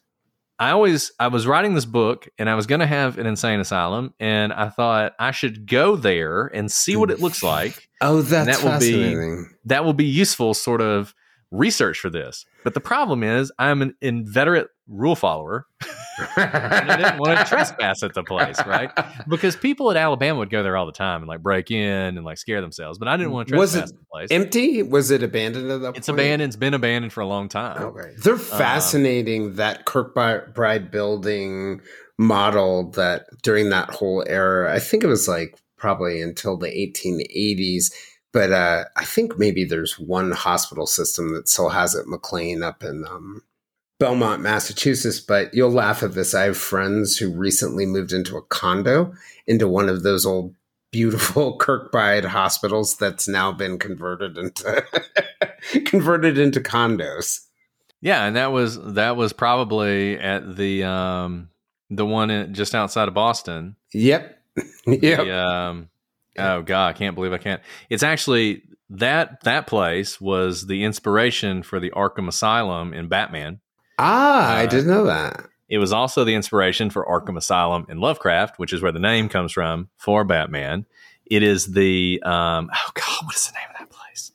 Speaker 1: I always I was writing this book and I was going to have an insane asylum, and I thought I should go there and see what it looks like
Speaker 2: oh that's
Speaker 1: that will be- that will be useful sort of research for this. But the problem is I'm an inveterate rule follower and I didn't want to trespass at the place, right? Because people at Alabama would go there all the time and like break in and like scare themselves. But I didn't want to trespass
Speaker 2: Was
Speaker 1: trespass
Speaker 2: it
Speaker 1: at the place.
Speaker 2: empty was it abandoned at that
Speaker 1: it's
Speaker 2: point?
Speaker 1: abandoned. It's been abandoned for a long time.
Speaker 2: Okay. They're um, fascinating that Kirkbride building model that during that whole era, I think it was like probably until the 1880s. But uh, I think maybe there's one hospital system that still has it, McLean up in um, Belmont, Massachusetts. But you'll laugh at this. I have friends who recently moved into a condo into one of those old beautiful Kirkbride hospitals that's now been converted into converted into condos.
Speaker 1: Yeah, and that was that was probably at the um the one in, just outside of Boston.
Speaker 2: Yep. yep.
Speaker 1: The, um, oh god, I can't believe I can't. It's actually that that place was the inspiration for the Arkham Asylum in Batman.
Speaker 2: Ah, I
Speaker 1: Uh,
Speaker 2: didn't know that.
Speaker 1: It was also the inspiration for Arkham Asylum in Lovecraft, which is where the name comes from for Batman. It is the um, oh god, what is the name of that place?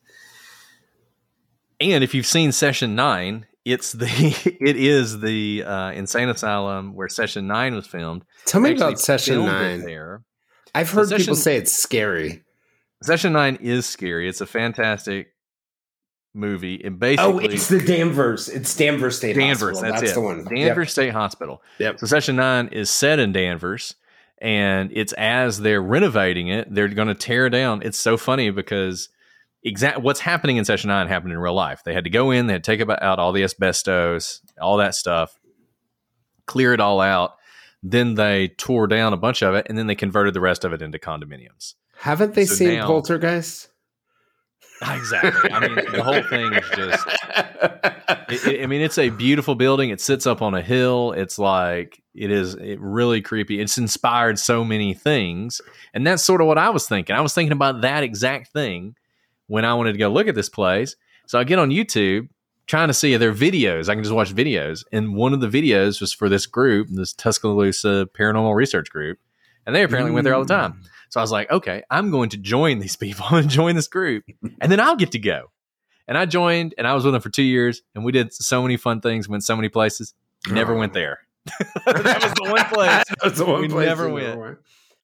Speaker 1: And if you've seen Session Nine, it's the it is the uh, insane asylum where Session Nine was filmed.
Speaker 2: Tell me about Session Nine.
Speaker 1: there.
Speaker 2: I've heard
Speaker 1: Session-
Speaker 2: people say it's scary.
Speaker 1: Session Nine is scary. It's a fantastic movie. It
Speaker 2: oh,
Speaker 1: basically Oh,
Speaker 2: it's the Danvers. It's Danvers State
Speaker 1: Danvers.
Speaker 2: Hospital.
Speaker 1: That's, it.
Speaker 2: the one.
Speaker 1: Danvers State Hospital.
Speaker 2: Yep.
Speaker 1: So Session Nine is set in Danvers, and it's as they're renovating it, they're going to tear down. It's so funny because exact what's happening in Session Nine happened in real life. They had to go in, they had to take out all the asbestos, all that stuff, clear it all out. Then they tore down a bunch of it, and then they converted the rest of it into condominiums.
Speaker 2: Haven't they
Speaker 1: So
Speaker 2: seen
Speaker 1: now-
Speaker 2: Poltergeist?
Speaker 1: Exactly. I mean, the whole thing is just it, it- I mean, it's a beautiful building. It sits up on a hill. It's like it is it really creepy. It's inspired so many things, and that's sort of what I was thinking. I was thinking about that exact thing when I wanted to go look at this place. So I get on YouTube trying to see their videos. I can just watch videos, and one of the videos was for this group, this Tuscaloosa Paranormal Research Group, and they apparently went there all the time. Mm. So I was like, okay, I'm going to join these people. I'm going to join this group, and then I'll get to go. And I joined, and I was with them for two years, and we did so many fun things, went so many places. Never
Speaker 2: Oh.
Speaker 1: went there. that was the one place.
Speaker 2: the one
Speaker 1: we
Speaker 2: place
Speaker 1: never went.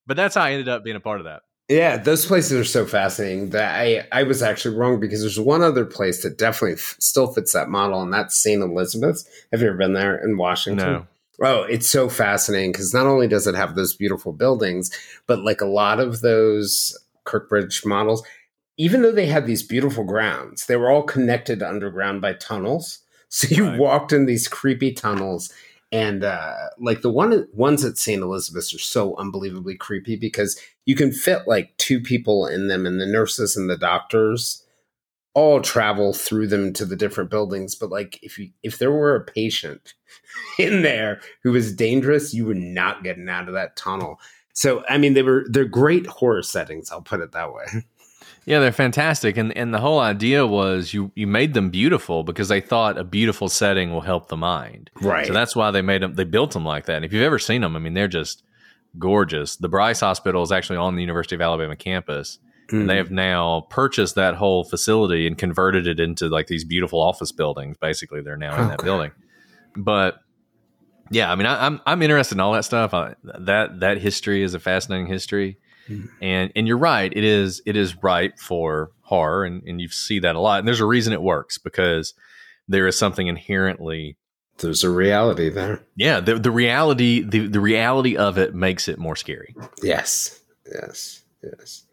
Speaker 1: But that's how I ended up being a part of that.
Speaker 2: Yeah, those places are so fascinating that I, I was actually wrong because there's one other place that definitely f- still fits that model, and that's St. Elizabeth's. Have you ever been there in Washington?
Speaker 1: No.
Speaker 2: Oh, it's so fascinating because not only does it have those beautiful buildings, but like a lot of those Kirkbride models, even though they had these beautiful grounds, they were all connected underground by tunnels. So you
Speaker 1: Right.
Speaker 2: walked in these creepy tunnels, and uh, like the one ones at St. Elizabeth's are so unbelievably creepy because you can fit like two people in them, and the nurses and the doctors all travel through them to the different buildings. But like if you if there were a patient in there who was dangerous, you were not getting out of that tunnel. So I mean, they were they're great horror settings. I'll put it that way.
Speaker 1: Yeah, they're fantastic, and and the whole idea was you you made them beautiful because they thought a beautiful setting will help the mind.
Speaker 2: Right.
Speaker 1: So that's why they made them. They built them like that. And if you've ever seen them, I mean, they're just gorgeous. The Bryce Hospital is actually on the University of Alabama campus.
Speaker 2: Mm.
Speaker 1: And they have now purchased that whole facility and converted it into like these beautiful office buildings. Basically, they're now in that building. But yeah, I mean, I, I'm I'm interested in all that stuff. I, that that history is a fascinating history,
Speaker 2: Mhm.
Speaker 1: and and you're right. It is it is ripe for horror, and and you see that a lot. And there's a reason it works because there is something inherently
Speaker 2: There's a reality there.
Speaker 1: yeah the the reality the the reality of it makes it more scary.
Speaker 2: Yes, yes, yes.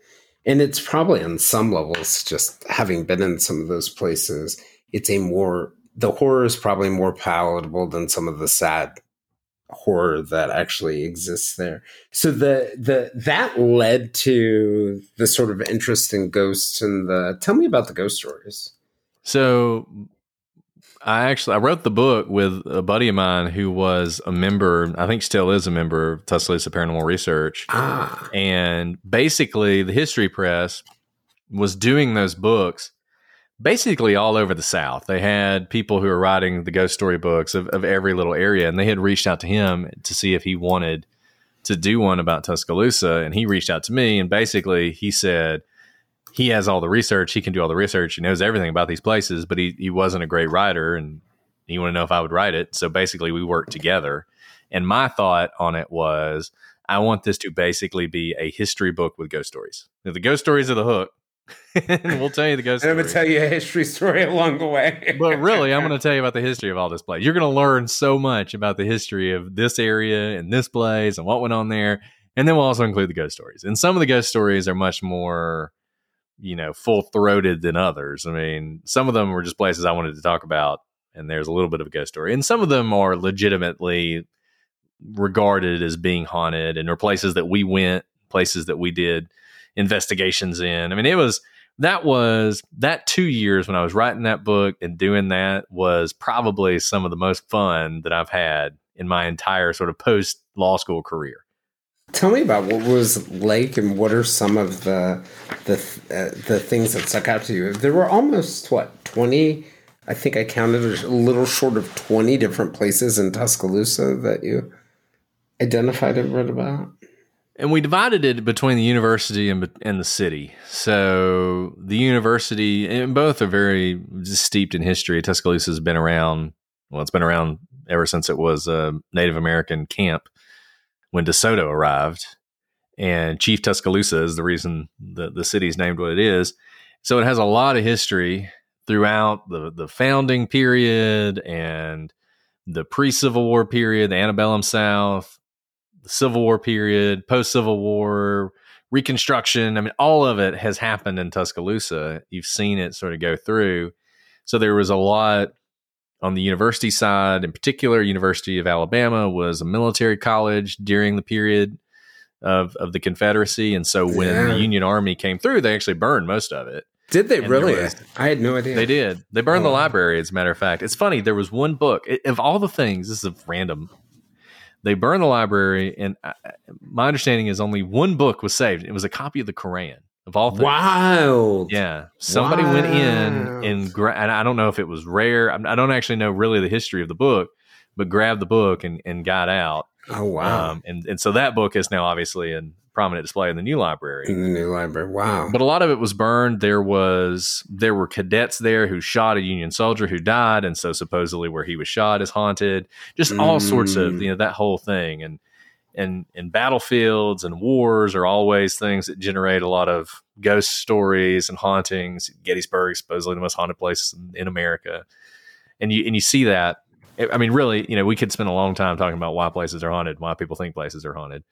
Speaker 2: And it's probably on some levels, just having been in some of those places, it's a more, the horror is probably more palatable than some of the sad horror that actually exists there. So the, the, that led to the sort of interest in ghosts and the, tell me about the ghost stories.
Speaker 1: So I actually I wrote the book with a buddy of mine who was a member, I think still is a member of Tuscaloosa Paranormal Research.
Speaker 2: Ah,
Speaker 1: And basically the History Press was doing those books basically all over the South. They had people who were writing the ghost story books of, of every little area, and they had reached out to him to see if he wanted to do one about Tuscaloosa. And he reached out to me, and basically he said he has all the research, he can do all the research, he knows everything about these places, but he, he wasn't a great writer, and he wanted to know if I would write it. So basically, we worked together. And my thought on it was, I want this to basically be a history book with ghost stories. Now, the ghost stories are the hook, and we'll tell you the ghost
Speaker 2: and I'm gonna tell you a history story along the way.
Speaker 1: but really, I'm going to tell you about the history of all this place. You're going to learn so much about the history of this area and this place and what went on there. And then we'll also include the ghost stories. And some of the ghost stories are much more, you know, full throated than others. I mean, some of them were just places I wanted to talk about, and there's a little bit of a ghost story. And some of them are legitimately regarded as being haunted and are places that we went, places that we did investigations in. I mean, it was that was that two years when I was writing that book and doing that was probably some of the most fun that I've had in my entire sort of post law school career.
Speaker 2: Tell me about what was like, and what are some of the the uh, the things that stuck out to you? There were almost what twenty. I think I counted a little short of twenty different places in Tuscaloosa that you identified and read about.
Speaker 1: And we divided it between the university and, and the city. So the university, and both are very steeped in history. Tuscaloosa has been around, well, it's been around ever since it was a Native American camp when DeSoto arrived. And Chief Tuscaloosa is the reason the, the city's named what it is. So it has a lot of history throughout the, the founding period and the pre Civil War period, the antebellum South, the Civil War period, post Civil War, Reconstruction. I mean, all of it has happened in Tuscaloosa. You've seen it sort of go through. So there was a lot on the university side, in particular, University of Alabama was a military college during the period of, of the Confederacy. And so when
Speaker 2: Yeah.
Speaker 1: the Union Army came through, they actually burned most of it.
Speaker 2: Did they
Speaker 1: And
Speaker 2: really?
Speaker 1: was-
Speaker 2: I had no idea.
Speaker 1: They did. They burned
Speaker 2: Oh,
Speaker 1: the library, as a matter of fact. It's funny. There was one book it, of all the things. This is a random. They burned the library, and I, my understanding is only one book was saved. It was a copy of the Quran of all things.
Speaker 2: Wild.
Speaker 1: Yeah, somebody went in and gra- and I don't know if it was rare. I don't actually know really the history of the book, but grabbed the book and, and got out.
Speaker 2: Oh wow.
Speaker 1: Um, and and so that book is now obviously in prominent display in the new library.
Speaker 2: in the new library. Wow.
Speaker 1: But a lot of it was burned. There was there were cadets there who shot a Union soldier who died, and so supposedly where he was shot is haunted. Just all sorts of
Speaker 2: Mm.
Speaker 1: you know that whole thing, and and and battlefields and wars are always things that generate a lot of ghost stories and hauntings. Gettysburg, supposedly the most haunted place in, in America, and you and you see that. I mean, really, you know, we could spend a long time talking about why places are haunted, why people think places are haunted.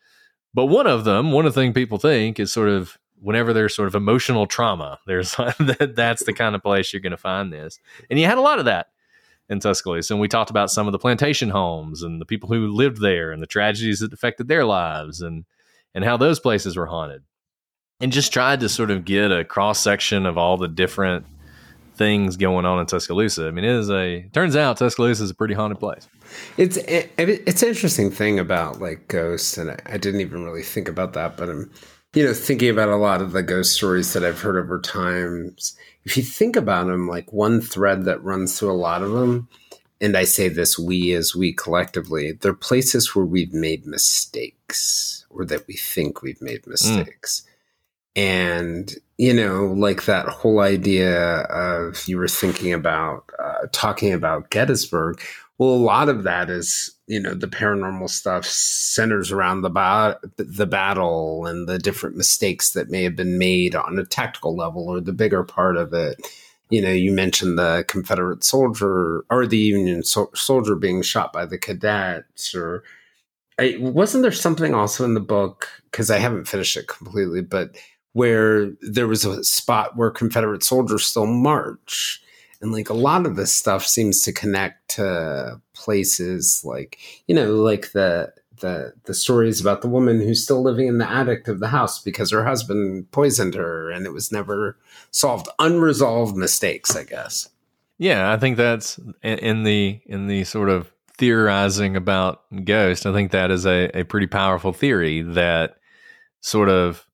Speaker 1: But one of them, one of the things people think is sort of whenever there's sort of emotional trauma, there's that that's the kind of place you're going to find this. And you had a lot of that in Tuscaloosa. And we talked about some of the plantation homes and the people who lived there and the tragedies that affected their lives and and how those places were haunted. And just tried to sort of get a cross section of all the different things going on in Tuscaloosa. I mean, it is a turns out Tuscaloosa is a pretty haunted place.
Speaker 2: It's it, it's an interesting thing about like ghosts, and I, I didn't even really think about that, but I'm you know thinking about a lot of the ghost stories that I've heard over times. If you think about them, like one thread that runs through a lot of them, and I say this we as we collectively, they're places where we've made mistakes or that we think we've made mistakes. Mm. And, you know, like that whole idea of you were thinking about uh, talking about Gettysburg. Well, a lot of that is, you know, the paranormal stuff centers around the ba- the battle and the different mistakes that may have been made on a tactical level or the bigger part of it you know, you mentioned the Confederate soldier or the Union so- soldier being shot by the cadets, or I, wasn't there something also in the book because I haven't finished it completely, but where there was a spot where Confederate soldiers still march. And like a lot of this stuff seems to connect to places like, you know, like the the the stories about the woman who's still living in the attic of the house because her husband poisoned her and it was never solved unresolved mistakes i guess
Speaker 1: yeah i think that's in the in the sort of theorizing about ghosts i think that is a, a pretty powerful theory that sort of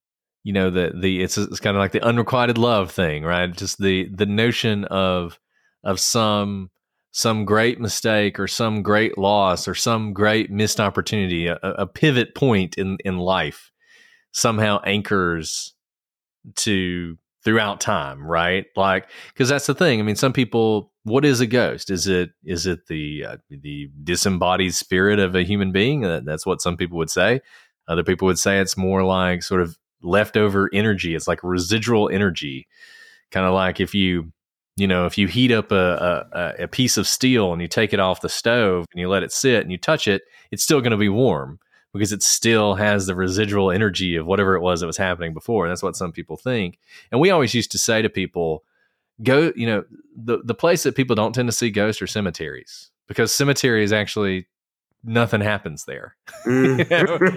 Speaker 1: you know the the it's, it's kind of like the unrequited love thing right just the the notion of of some some great mistake or some great loss or some great missed opportunity, a, a pivot point in, in life somehow anchors to throughout time, right? Like, because that's the thing. I mean, some people, what is a ghost? Is it is it the uh, the disembodied spirit of a human being? That's what some people would say. Other people would say it's more like sort of leftover energy. It's like residual energy, kind of like if you you know, if you heat up a, a, a, piece of steel and you take it off the stove and you let it sit and you touch it, it's still going to be warm because it still has the residual energy of whatever it was that was happening before. And That's what some people think. And we always used to say to people, go, you know, the, the place that people don't tend to see ghosts are cemeteries because cemetery is actually nothing happens there. Mm.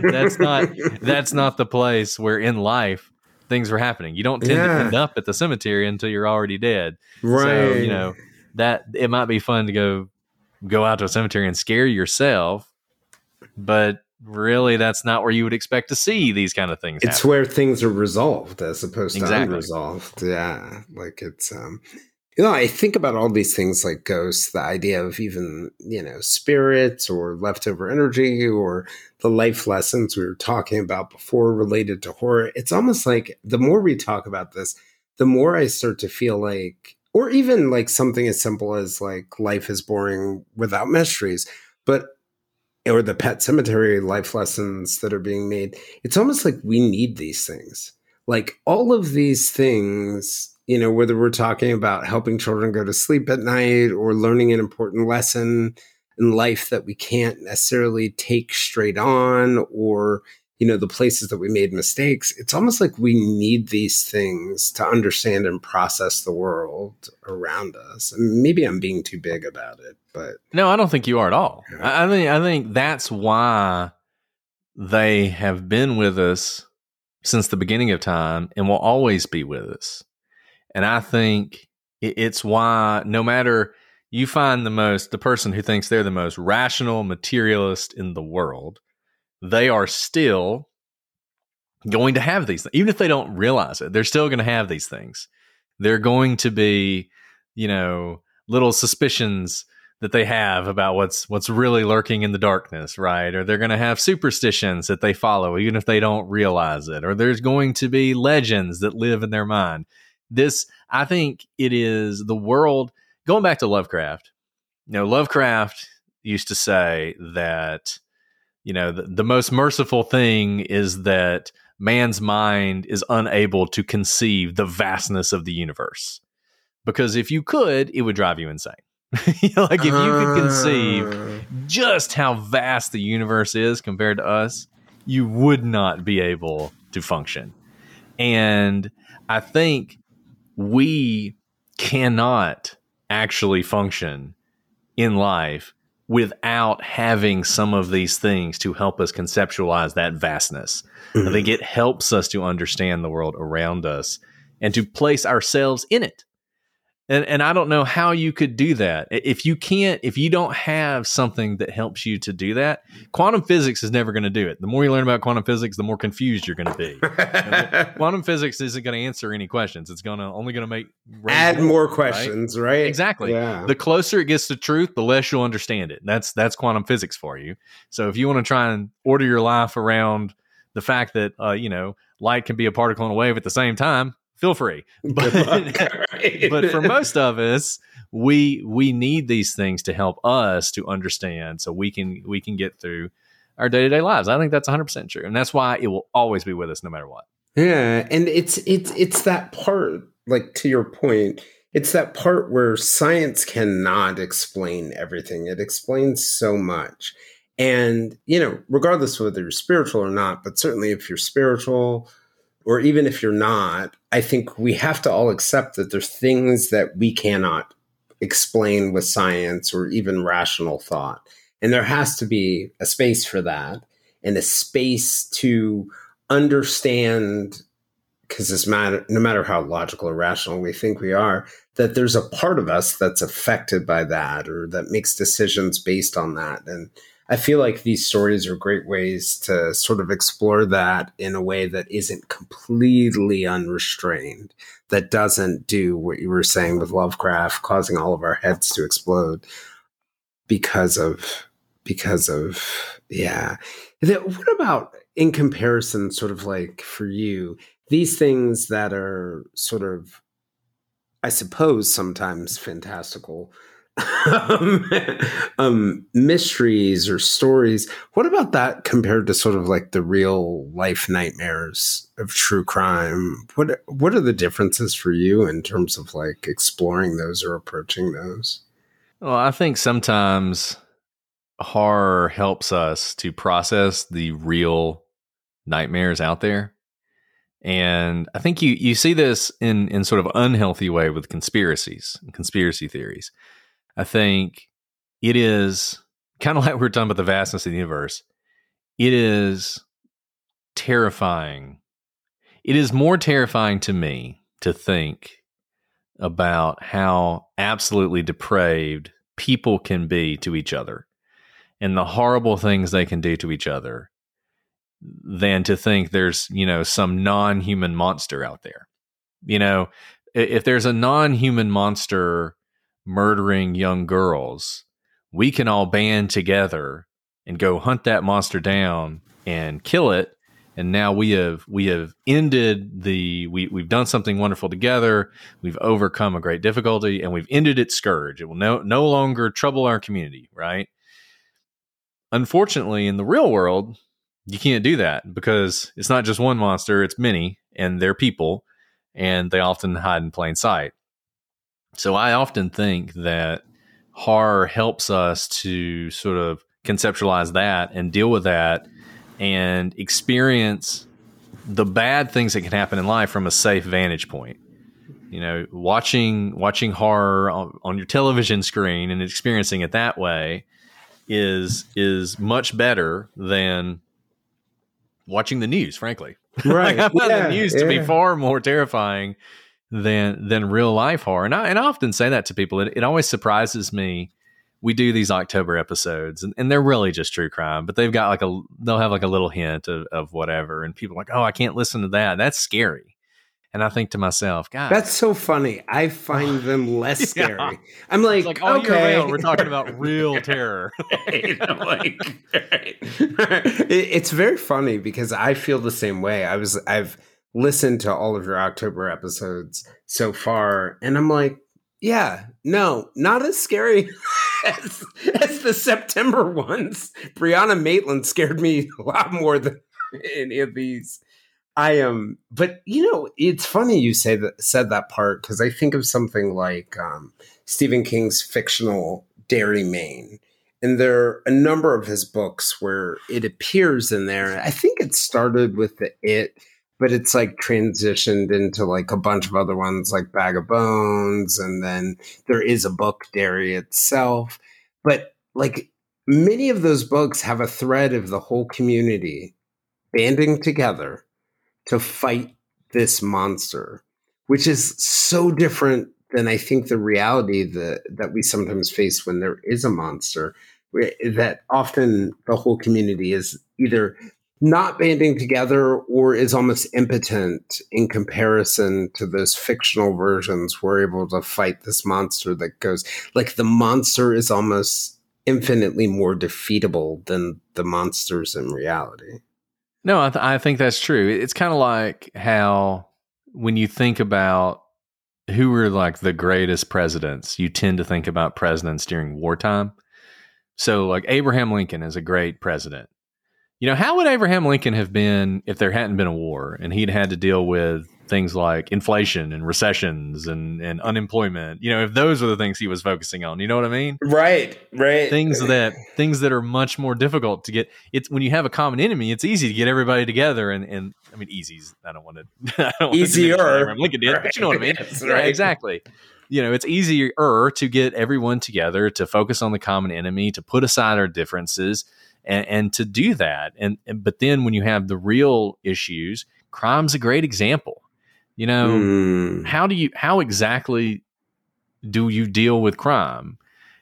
Speaker 1: that's not that's not the place where in life things were happening. You don't tend yeah. to end up at the cemetery until you're already dead. Right. So, you know, that it might be fun to go go out to a cemetery and scare yourself, but really that's not where you would expect to see these kind of things.
Speaker 2: It's happen. where things are resolved as opposed to exactly. unresolved. Yeah. Like it's um you know, I think about all these things like ghosts, the idea of even, you know, spirits or leftover energy or the life lessons we were talking about before related to horror. It's almost like the more we talk about this, the more I start to feel like, or even like something as simple as like life is boring without mysteries, but or the Pet Sematary life lessons that are being made. It's almost like we need these things. Like all of these things you know, whether we're talking about helping children go to sleep at night or learning an important lesson in life that we can't necessarily take straight on or, you know, the places that we made mistakes, it's almost like we need these things to understand and process the world around us. maybe I'm being too big about it, but
Speaker 1: no, I don't think you are at all. I think I think that's why they have been with us since the beginning of time and will always be with us. And I think it's why no matter you find the most, the person who thinks they're the most rational materialist in the world, they are still going to have these, even if they don't realize it, they're still going to have these things. They're going to be, you know, little suspicions that they have about what's what's really lurking in the darkness, right? Or they're going to have superstitions that they follow even if they don't realize it. Or there's going to be legends that live in their mind this I think it is the world going back to Lovecraft. You know, Lovecraft used to say that you know the, the most merciful thing is that man's mind is unable to conceive the vastness of the universe because if you could it would drive you insane like if you could conceive ah. just how vast the universe is compared to us you would not be able to function and i think we cannot actually function in life without having some of these things to help us conceptualize that vastness. Mm-hmm. I think it helps us to understand the world around us and to place ourselves in it. And, and I don't know how you could do that. If you can't, if you don't have something that helps you to do that, quantum physics is never going to do it. The more you learn about quantum physics, the more confused you're going to be. quantum physics isn't going to answer any questions. It's going to only going to make
Speaker 2: add more, questions, right? right?
Speaker 1: Exactly. Yeah. The closer it gets to truth, the less you'll understand it. That's that's quantum physics for you. So if you want to try and order your life around the fact that uh, you know light can be a particle and a wave at the same time, feel free. But, but for most of us, we we need these things to help us to understand, so we can we can get through our day to day lives. I think that's 100 percent true, and that's why it will always be with us no matter what.
Speaker 2: Yeah, and it's it's it's that part, like to your point, it's that part where science cannot explain everything. It explains so much. And, you know, regardless of whether you're spiritual or not, but certainly if you're spiritual or even if you're not, I think we have to all accept that there's things that we cannot explain with science or even rational thought. And there has to be a space for that and a space to understand because matter, no matter how logical or rational we think we are, that there's a part of us that's affected by that or that makes decisions based on that. And I feel like these stories are great ways to sort of explore that in a way that isn't completely unrestrained, that doesn't do what you were saying with Lovecraft, causing all of our heads to explode because of because of yeah. What about in comparison, sort of like for you, these things that are sort of I suppose sometimes fantastical um, um, mysteries or stories. What about that compared to sort of like the real life nightmares of true crime? What what are the differences for you in terms of like exploring those or approaching those?
Speaker 1: Well, I think sometimes horror helps us to process the real nightmares out there. And I think you you see this in in sort of unhealthy way with conspiracies and conspiracy theories. I think it is kind of like we are talking about the vastness of the universe. It is terrifying. It is more terrifying to me to think about how absolutely depraved people can be to each other and the horrible things they can do to each other than to think there's, you know, some non human monster out there. You know, if there's a non human monster murdering young girls, we can all band together and go hunt that monster down and kill it. And now we have we have ended the we we've done something wonderful together. We've overcome a great difficulty and we've ended its scourge. It will no no longer trouble our community, right? Unfortunately, in the real world, you can't do that because it's not just one monster, it's many, and they're people, and they often hide in plain sight. So I often think that horror helps us to sort of conceptualize that and deal with that and experience the bad things that can happen in life from a safe vantage point. You know, watching watching horror on, on your television screen and experiencing it that way is is much better than watching the news, frankly.
Speaker 2: Right.
Speaker 1: I found yeah, the news yeah. to be far more terrifying than than real life horror. And I, and I often say that to people. It, it always surprises me. We do these October episodes, and, and they're really just true crime, but they've got like a they'll have like a little hint of, of whatever, and people are like, oh, I can't listen to that. That's scary. And I think to myself, God,
Speaker 2: that's so funny. I find them less scary. Yeah. I'm like, like
Speaker 1: all
Speaker 2: okay,
Speaker 1: we're talking about real terror.
Speaker 2: like, it's very funny because I feel the same way. I was, I've listened to all of your October episodes so far, and I'm like, yeah, no, not as scary as, as the September ones. Brianna Maitland scared me a lot more than any of these. I am, um, but you know, it's funny you say that said that part because I think of something like um, Stephen King's fictional Derry, Maine, and there are a number of his books where it appears in there. I think it started with the It, but it's like transitioned into like a bunch of other ones like Bag of Bones, and then there is a book Derry itself, but like many of those books have a thread of the whole community banding together to fight this monster, which is so different than I think the reality that that we sometimes face when there is a monster. That often the whole community is either not banding together or is almost impotent in comparison to those fictional versions we're able to fight this monster that goes like the monster is almost infinitely more defeatable than the monsters in reality
Speaker 1: No, I, th- I think that's true. It's kind of like how when you think about who were like the greatest presidents, you tend to think about presidents during wartime. So, like Abraham Lincoln is a great president. You know, how would Abraham Lincoln have been if there hadn't been a war and he'd had to deal with things like inflation and recessions and, and unemployment? You know, if those were the things he was focusing on, you know what I mean?
Speaker 2: Right, right.
Speaker 1: Things that things that are much more difficult to get. It's when you have a common enemy, it's easy to get everybody together and and I mean, easy's. I don't want to. I don't
Speaker 2: Easier.
Speaker 1: Abraham Lincoln did, right. but you know what I mean?
Speaker 2: Yes,
Speaker 1: yeah,
Speaker 2: right.
Speaker 1: exactly you know, it's easier to get everyone together to focus on the common enemy, to put aside our differences, and, and to do that. And, and, but then when you have the real issues, crime's a great example. You know,
Speaker 2: Mm.
Speaker 1: how do you how exactly do you deal with crime?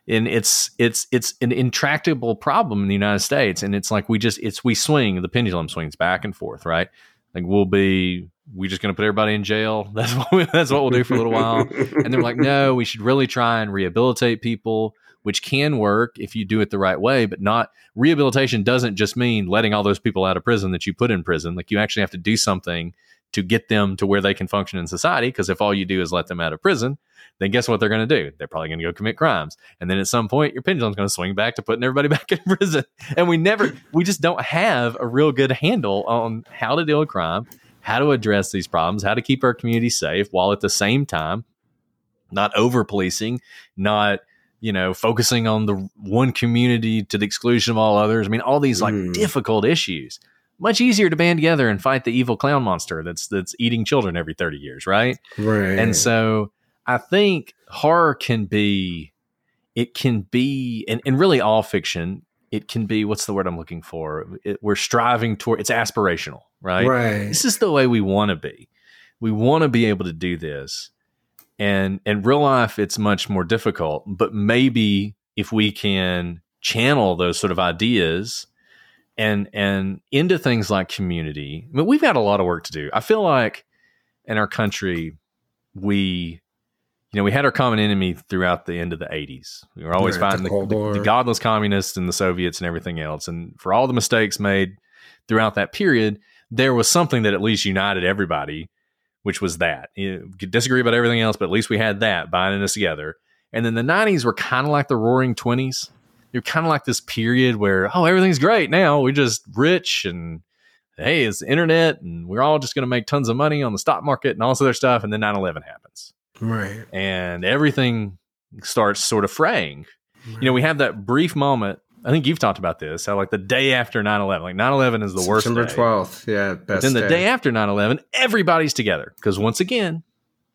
Speaker 1: And it's it's it's an intractable problem in the United States, and it's like we just it's we swing the pendulum swings back and forth, right? Like we'll be we just going to put everybody in jail. That's what we, that's what we'll do for a little while. And they're like, no, we should really try and rehabilitate people, which can work if you do it the right way, but not rehabilitation doesn't just mean letting all those people out of prison that you put in prison. Like you actually have to do something to get them to where they can function in society. Because if all you do is let them out of prison, then guess what they're going to do? They're probably going to go commit crimes. And then at some point, your pendulum's going to swing back to putting everybody back in prison. And we never, we just don't have a real good handle on how to deal with crime, how to address these problems, how to keep our community safe while at the same time not over policing, not you know focusing on the one community to the exclusion of all others. I mean, all these like
Speaker 2: Mm.
Speaker 1: difficult issues. Much easier to band together and fight the evil clown monster that's that's eating children every thirty years, right?
Speaker 2: right.
Speaker 1: And so I think horror can be, it can be, and, and really all fiction, it can be, what's the word I'm looking for? It, we're striving toward, it's aspirational, right?
Speaker 2: right.
Speaker 1: This is the way we want to be. We want to be able to do this. And in real life, it's much more difficult, but maybe if we can channel those sort of ideas and and into things like community. I mean, we've got a lot of work to do. I feel like in our country, we, you know, we had our common enemy throughout the end of the '80s. We were always
Speaker 2: Right,
Speaker 1: fighting the, the- the godless communists and the Soviets and everything else. And for all the mistakes made throughout that period, there was something that at least united everybody, which was that. You could disagree about everything else, but at least we had that binding us together. And then the '90s were kind of like the Roaring Twenties. You're kind of like this period where oh everything's great now we're just rich and hey it's the internet and we're all just going to make tons of money on the stock market and all this other stuff and then 9-11 happens
Speaker 2: right.
Speaker 1: and everything starts sort of fraying you know we have that brief moment i think you've talked about this how like the day after 9-11 like 9-11 is the worst
Speaker 2: September
Speaker 1: day.
Speaker 2: twelfth. Yeah,
Speaker 1: but
Speaker 2: best
Speaker 1: then the day after 9-11 everybody's together because once again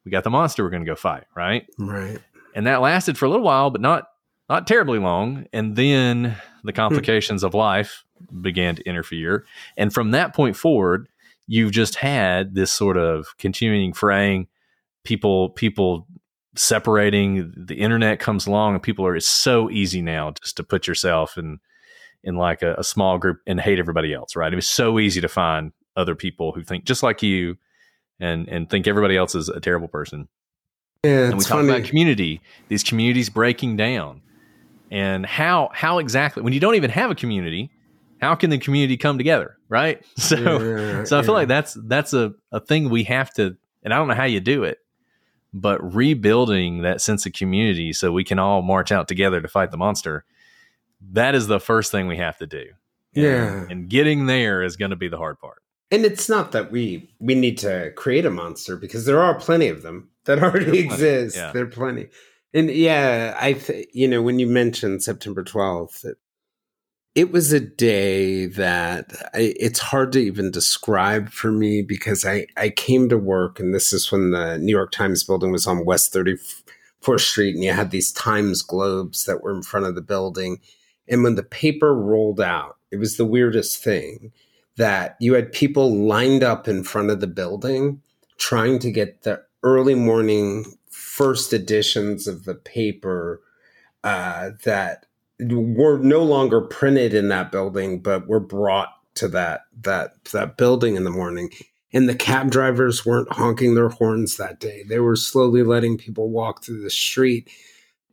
Speaker 1: we got the monster we're going to go fight right
Speaker 2: Right.
Speaker 1: and that lasted for a little while, but not not terribly long. And then the hmm. complications of life began to interfere, and from that point forward, you've just had this sort of continuing fraying. People, people separating. The internet comes along, and people are. It's so easy now just to put yourself in in like a, a small group and hate everybody else. Right? It was so easy to find other people who think just like you, and and think everybody else is a terrible person
Speaker 2: Yeah,
Speaker 1: and we talk
Speaker 2: funny.
Speaker 1: about community these communities breaking down and how how exactly when you don't even have a community how can the community come together right so
Speaker 2: Yeah,
Speaker 1: so i feel
Speaker 2: yeah.
Speaker 1: like that's that's a, a thing we have to and i don't know how you do it but rebuilding that sense of community so we can all march out together to fight the monster that is the first thing we have to do
Speaker 2: Yeah.
Speaker 1: and getting there is going to be the hard part
Speaker 2: And it's not that we we need to create a monster because there are plenty of them that already exist.
Speaker 1: yeah.
Speaker 2: There are plenty. And yeah, I th- you know when you mentioned September 12th, it, was a day that I, it's hard to even describe for me because I I came to work and this is when the New York Times building was on West 34th Street and you had these Times globes that were in front of the building. And when the paper rolled out, it was the weirdest thing that you had people lined up in front of the building trying to get the early morning first editions of the paper uh, that were no longer printed in that building but were brought to that that that building in the morning. And the cab drivers weren't honking their horns that day. They were slowly letting people walk through the street.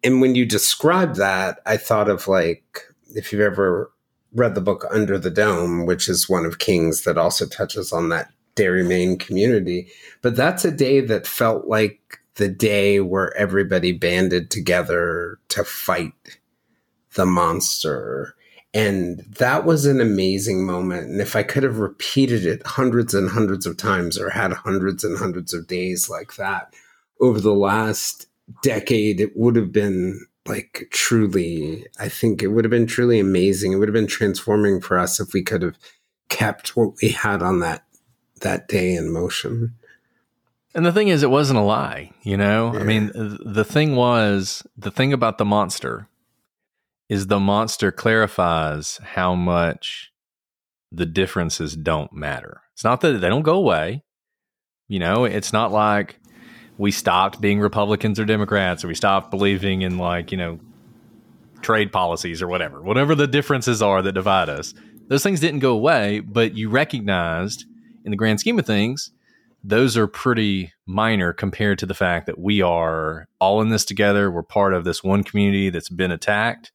Speaker 2: And when you describe that i thought of like if you've ever read the book Under the Dome, which is one of King's that also touches on that Derry, Maine community. But that's a day that felt like the day where everybody banded together to fight the monster. And that was an amazing moment. And if I could have repeated it hundreds and hundreds of times or had hundreds and hundreds of days like that over the last decade, it would have been like truly, I think it would have been truly amazing. It would have been transforming for us if we could have kept what we had on that that day in motion.
Speaker 1: And the thing is, it wasn't a lie, you know? Yeah. I mean, the thing was, the thing about the monster is the monster clarifies how much the differences don't matter. It's not that they don't go away. You know, it's not like we stopped being Republicans or Democrats or we stopped believing in like, you know, trade policies or whatever. Whatever the differences are that divide us. Those things didn't go away, but you recognized in the grand scheme of things, those are pretty minor compared to the fact that we are all in this together. We're part of this one community that's been attacked,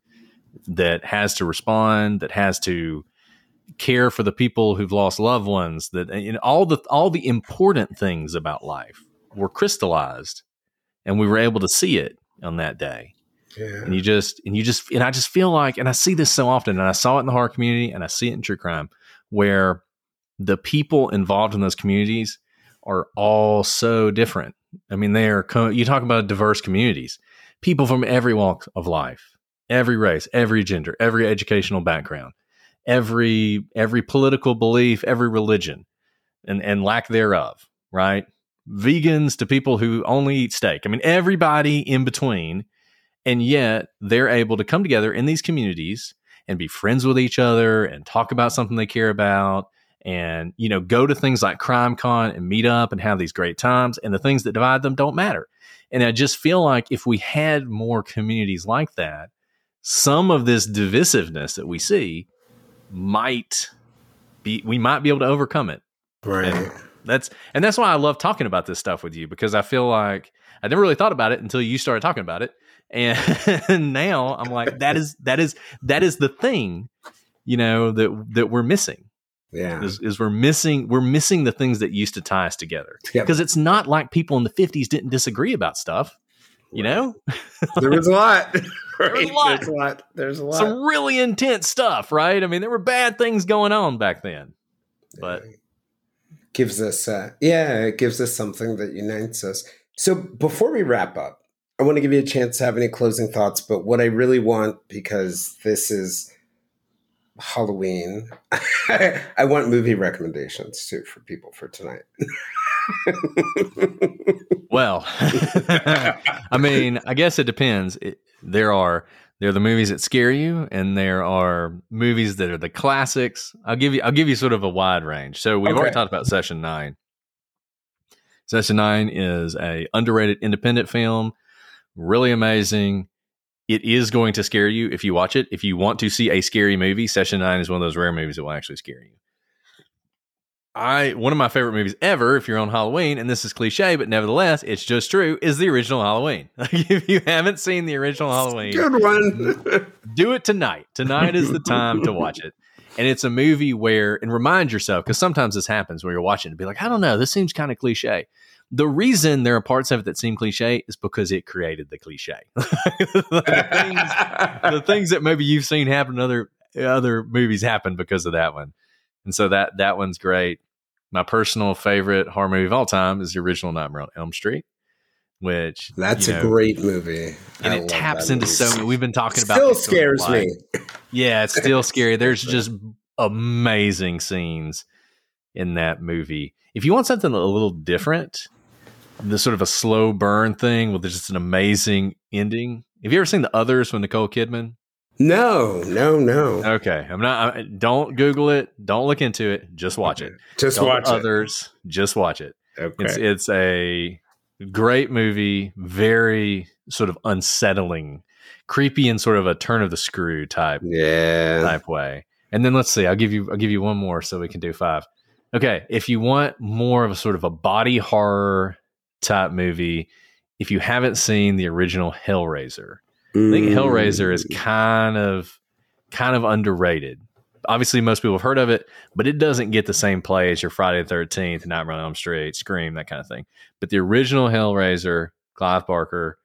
Speaker 1: that has to respond, that has to care for the people who've lost loved ones, that and all the all the important things about life were crystallized, and we were able to see it on that day. Yeah. And you just and you just and I just feel like, and I see this so often, and I saw it in the horror community, and I see it in true crime, where the people involved in those communities are all so different. I mean, they are, co- you talk about diverse communities, people from every walk of life, every race, every gender, every educational background, every, every political belief, every religion and, and lack thereof, right? Vegans to people who only eat steak. I mean, everybody in between. And yet they're able to come together in these communities and be friends with each other and talk about something they care about and you know go to things like CrimeCon and meet up and have these great times and the things that divide them don't matter and i just feel like if we had more communities like that some of this divisiveness that we see might be we might be able to overcome it
Speaker 2: right
Speaker 1: and that's and that's why i love talking about this stuff with you because i feel like i never really thought about it until you started talking about it and now i'm like that is that is that is the thing you know that that we're missing
Speaker 2: yeah.
Speaker 1: Is, is, we're missing we're missing the things that used to tie us together. Because yep. it's not like people in the 50s didn't disagree about stuff. You right. know?
Speaker 2: there was a lot.
Speaker 1: Right? There was a lot. There's a lot.
Speaker 2: There's a lot.
Speaker 1: Some really intense stuff, right? I mean, there were bad things going on back then. But
Speaker 2: gives us uh, yeah, it gives us something that unites us. So before we wrap up, I want to give you a chance to have any closing thoughts, but what I really want because this is Halloween. I want movie recommendations too for people for tonight.
Speaker 1: well, I mean, I guess it depends. It, there are there are the movies that scare you, and there are movies that are the classics. I'll give you I'll give you sort of a wide range. So we've okay. already talked about Session Nine. Session Nine is a underrated independent film, really amazing it is going to scare you if you watch it. If you want to see a scary movie, Session Nine is one of those rare movies that will actually scare you. I one of my favorite movies ever, if you're on Halloween, and this is cliche, but nevertheless, it's just true, is the original Halloween. if you haven't seen the original Halloween,
Speaker 2: good one.
Speaker 1: do it tonight. Tonight is the time to watch it. And it's a movie where, and remind yourself, because sometimes this happens where you're watching and be like, I don't know, this seems kind of cliche. The reason there are parts of it that seem cliche is because it created the cliche. the, things, the things that maybe you've seen happen in other other movies happen because of that one. And so that that one's great. My personal favorite horror movie of all time is the original Nightmare on Elm Street, which
Speaker 2: that's you know, a great movie,
Speaker 1: and I it taps into movie. so many. We've been talking
Speaker 2: about.
Speaker 1: Still
Speaker 2: scares me.
Speaker 1: Yeah, it's still scary. There's just amazing scenes in that movie. If you want something a little different, the sort of a slow burn thing with just an amazing ending. Have you ever seen the others from Nicole Kidman?
Speaker 2: No, no, no.
Speaker 1: Okay, I'm not. I, don't Google it. Don't look into it. Just watch it.
Speaker 2: Just
Speaker 1: don't
Speaker 2: watch
Speaker 1: others.
Speaker 2: It.
Speaker 1: Just watch it.
Speaker 2: Okay.
Speaker 1: It's it's a great movie. Very sort of unsettling, creepy, and sort of a turn of the screw type.
Speaker 2: Yeah.
Speaker 1: Type way. And then let's see. I'll give you. I'll give you one more so we can do five. Okay, if you want more of a sort of a body horror type movie. If you haven't seen the original Hellraiser, I think Hellraiser is mm. kind of kind of underrated. obviously most people have heard of it, but it doesn't get the same play as your Friday the Thirteenth, Nightmare on Elm Street, Scream, that kind of thing. But the original Hellraiser, Clive Barker,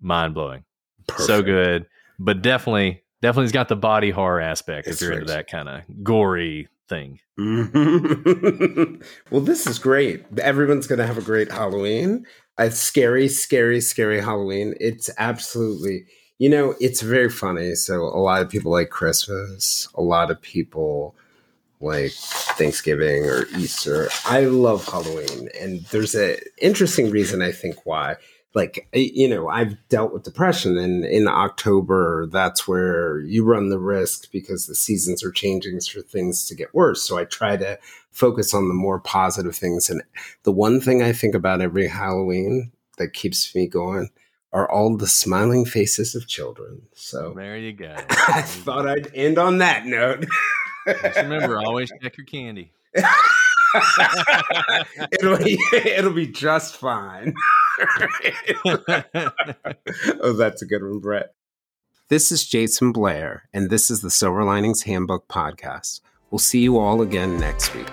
Speaker 1: mind blowing, so good. But definitely, definitely's got the body horror aspect
Speaker 2: It's
Speaker 1: if you're
Speaker 2: rich.
Speaker 1: into that kind of gory thing.
Speaker 2: Mhm. well, this is great. Everyone's going to have a great Halloween. A scary, scary, scary Halloween. It's absolutely, you know, it's very funny. So, a lot of people like Christmas, a lot of people like Thanksgiving or Easter. I love Halloween. And there's a interesting reason, I think, why. Like, you know, I've dealt with depression, and in October, that's where you run the risk because the seasons are changing for things to get worse. So I try to focus on the more positive things. And the one thing I think about every Halloween that keeps me going are all the smiling faces of children. So
Speaker 1: There you go.
Speaker 2: I thought I'd end on that note.
Speaker 1: Just remember, always check your candy.
Speaker 2: it'll, be, it'll be just fine. oh, that's a good one, Brett. This is Jayson Blair, and this is the Silver Linings Handbook Podcast. We'll see you all again next week.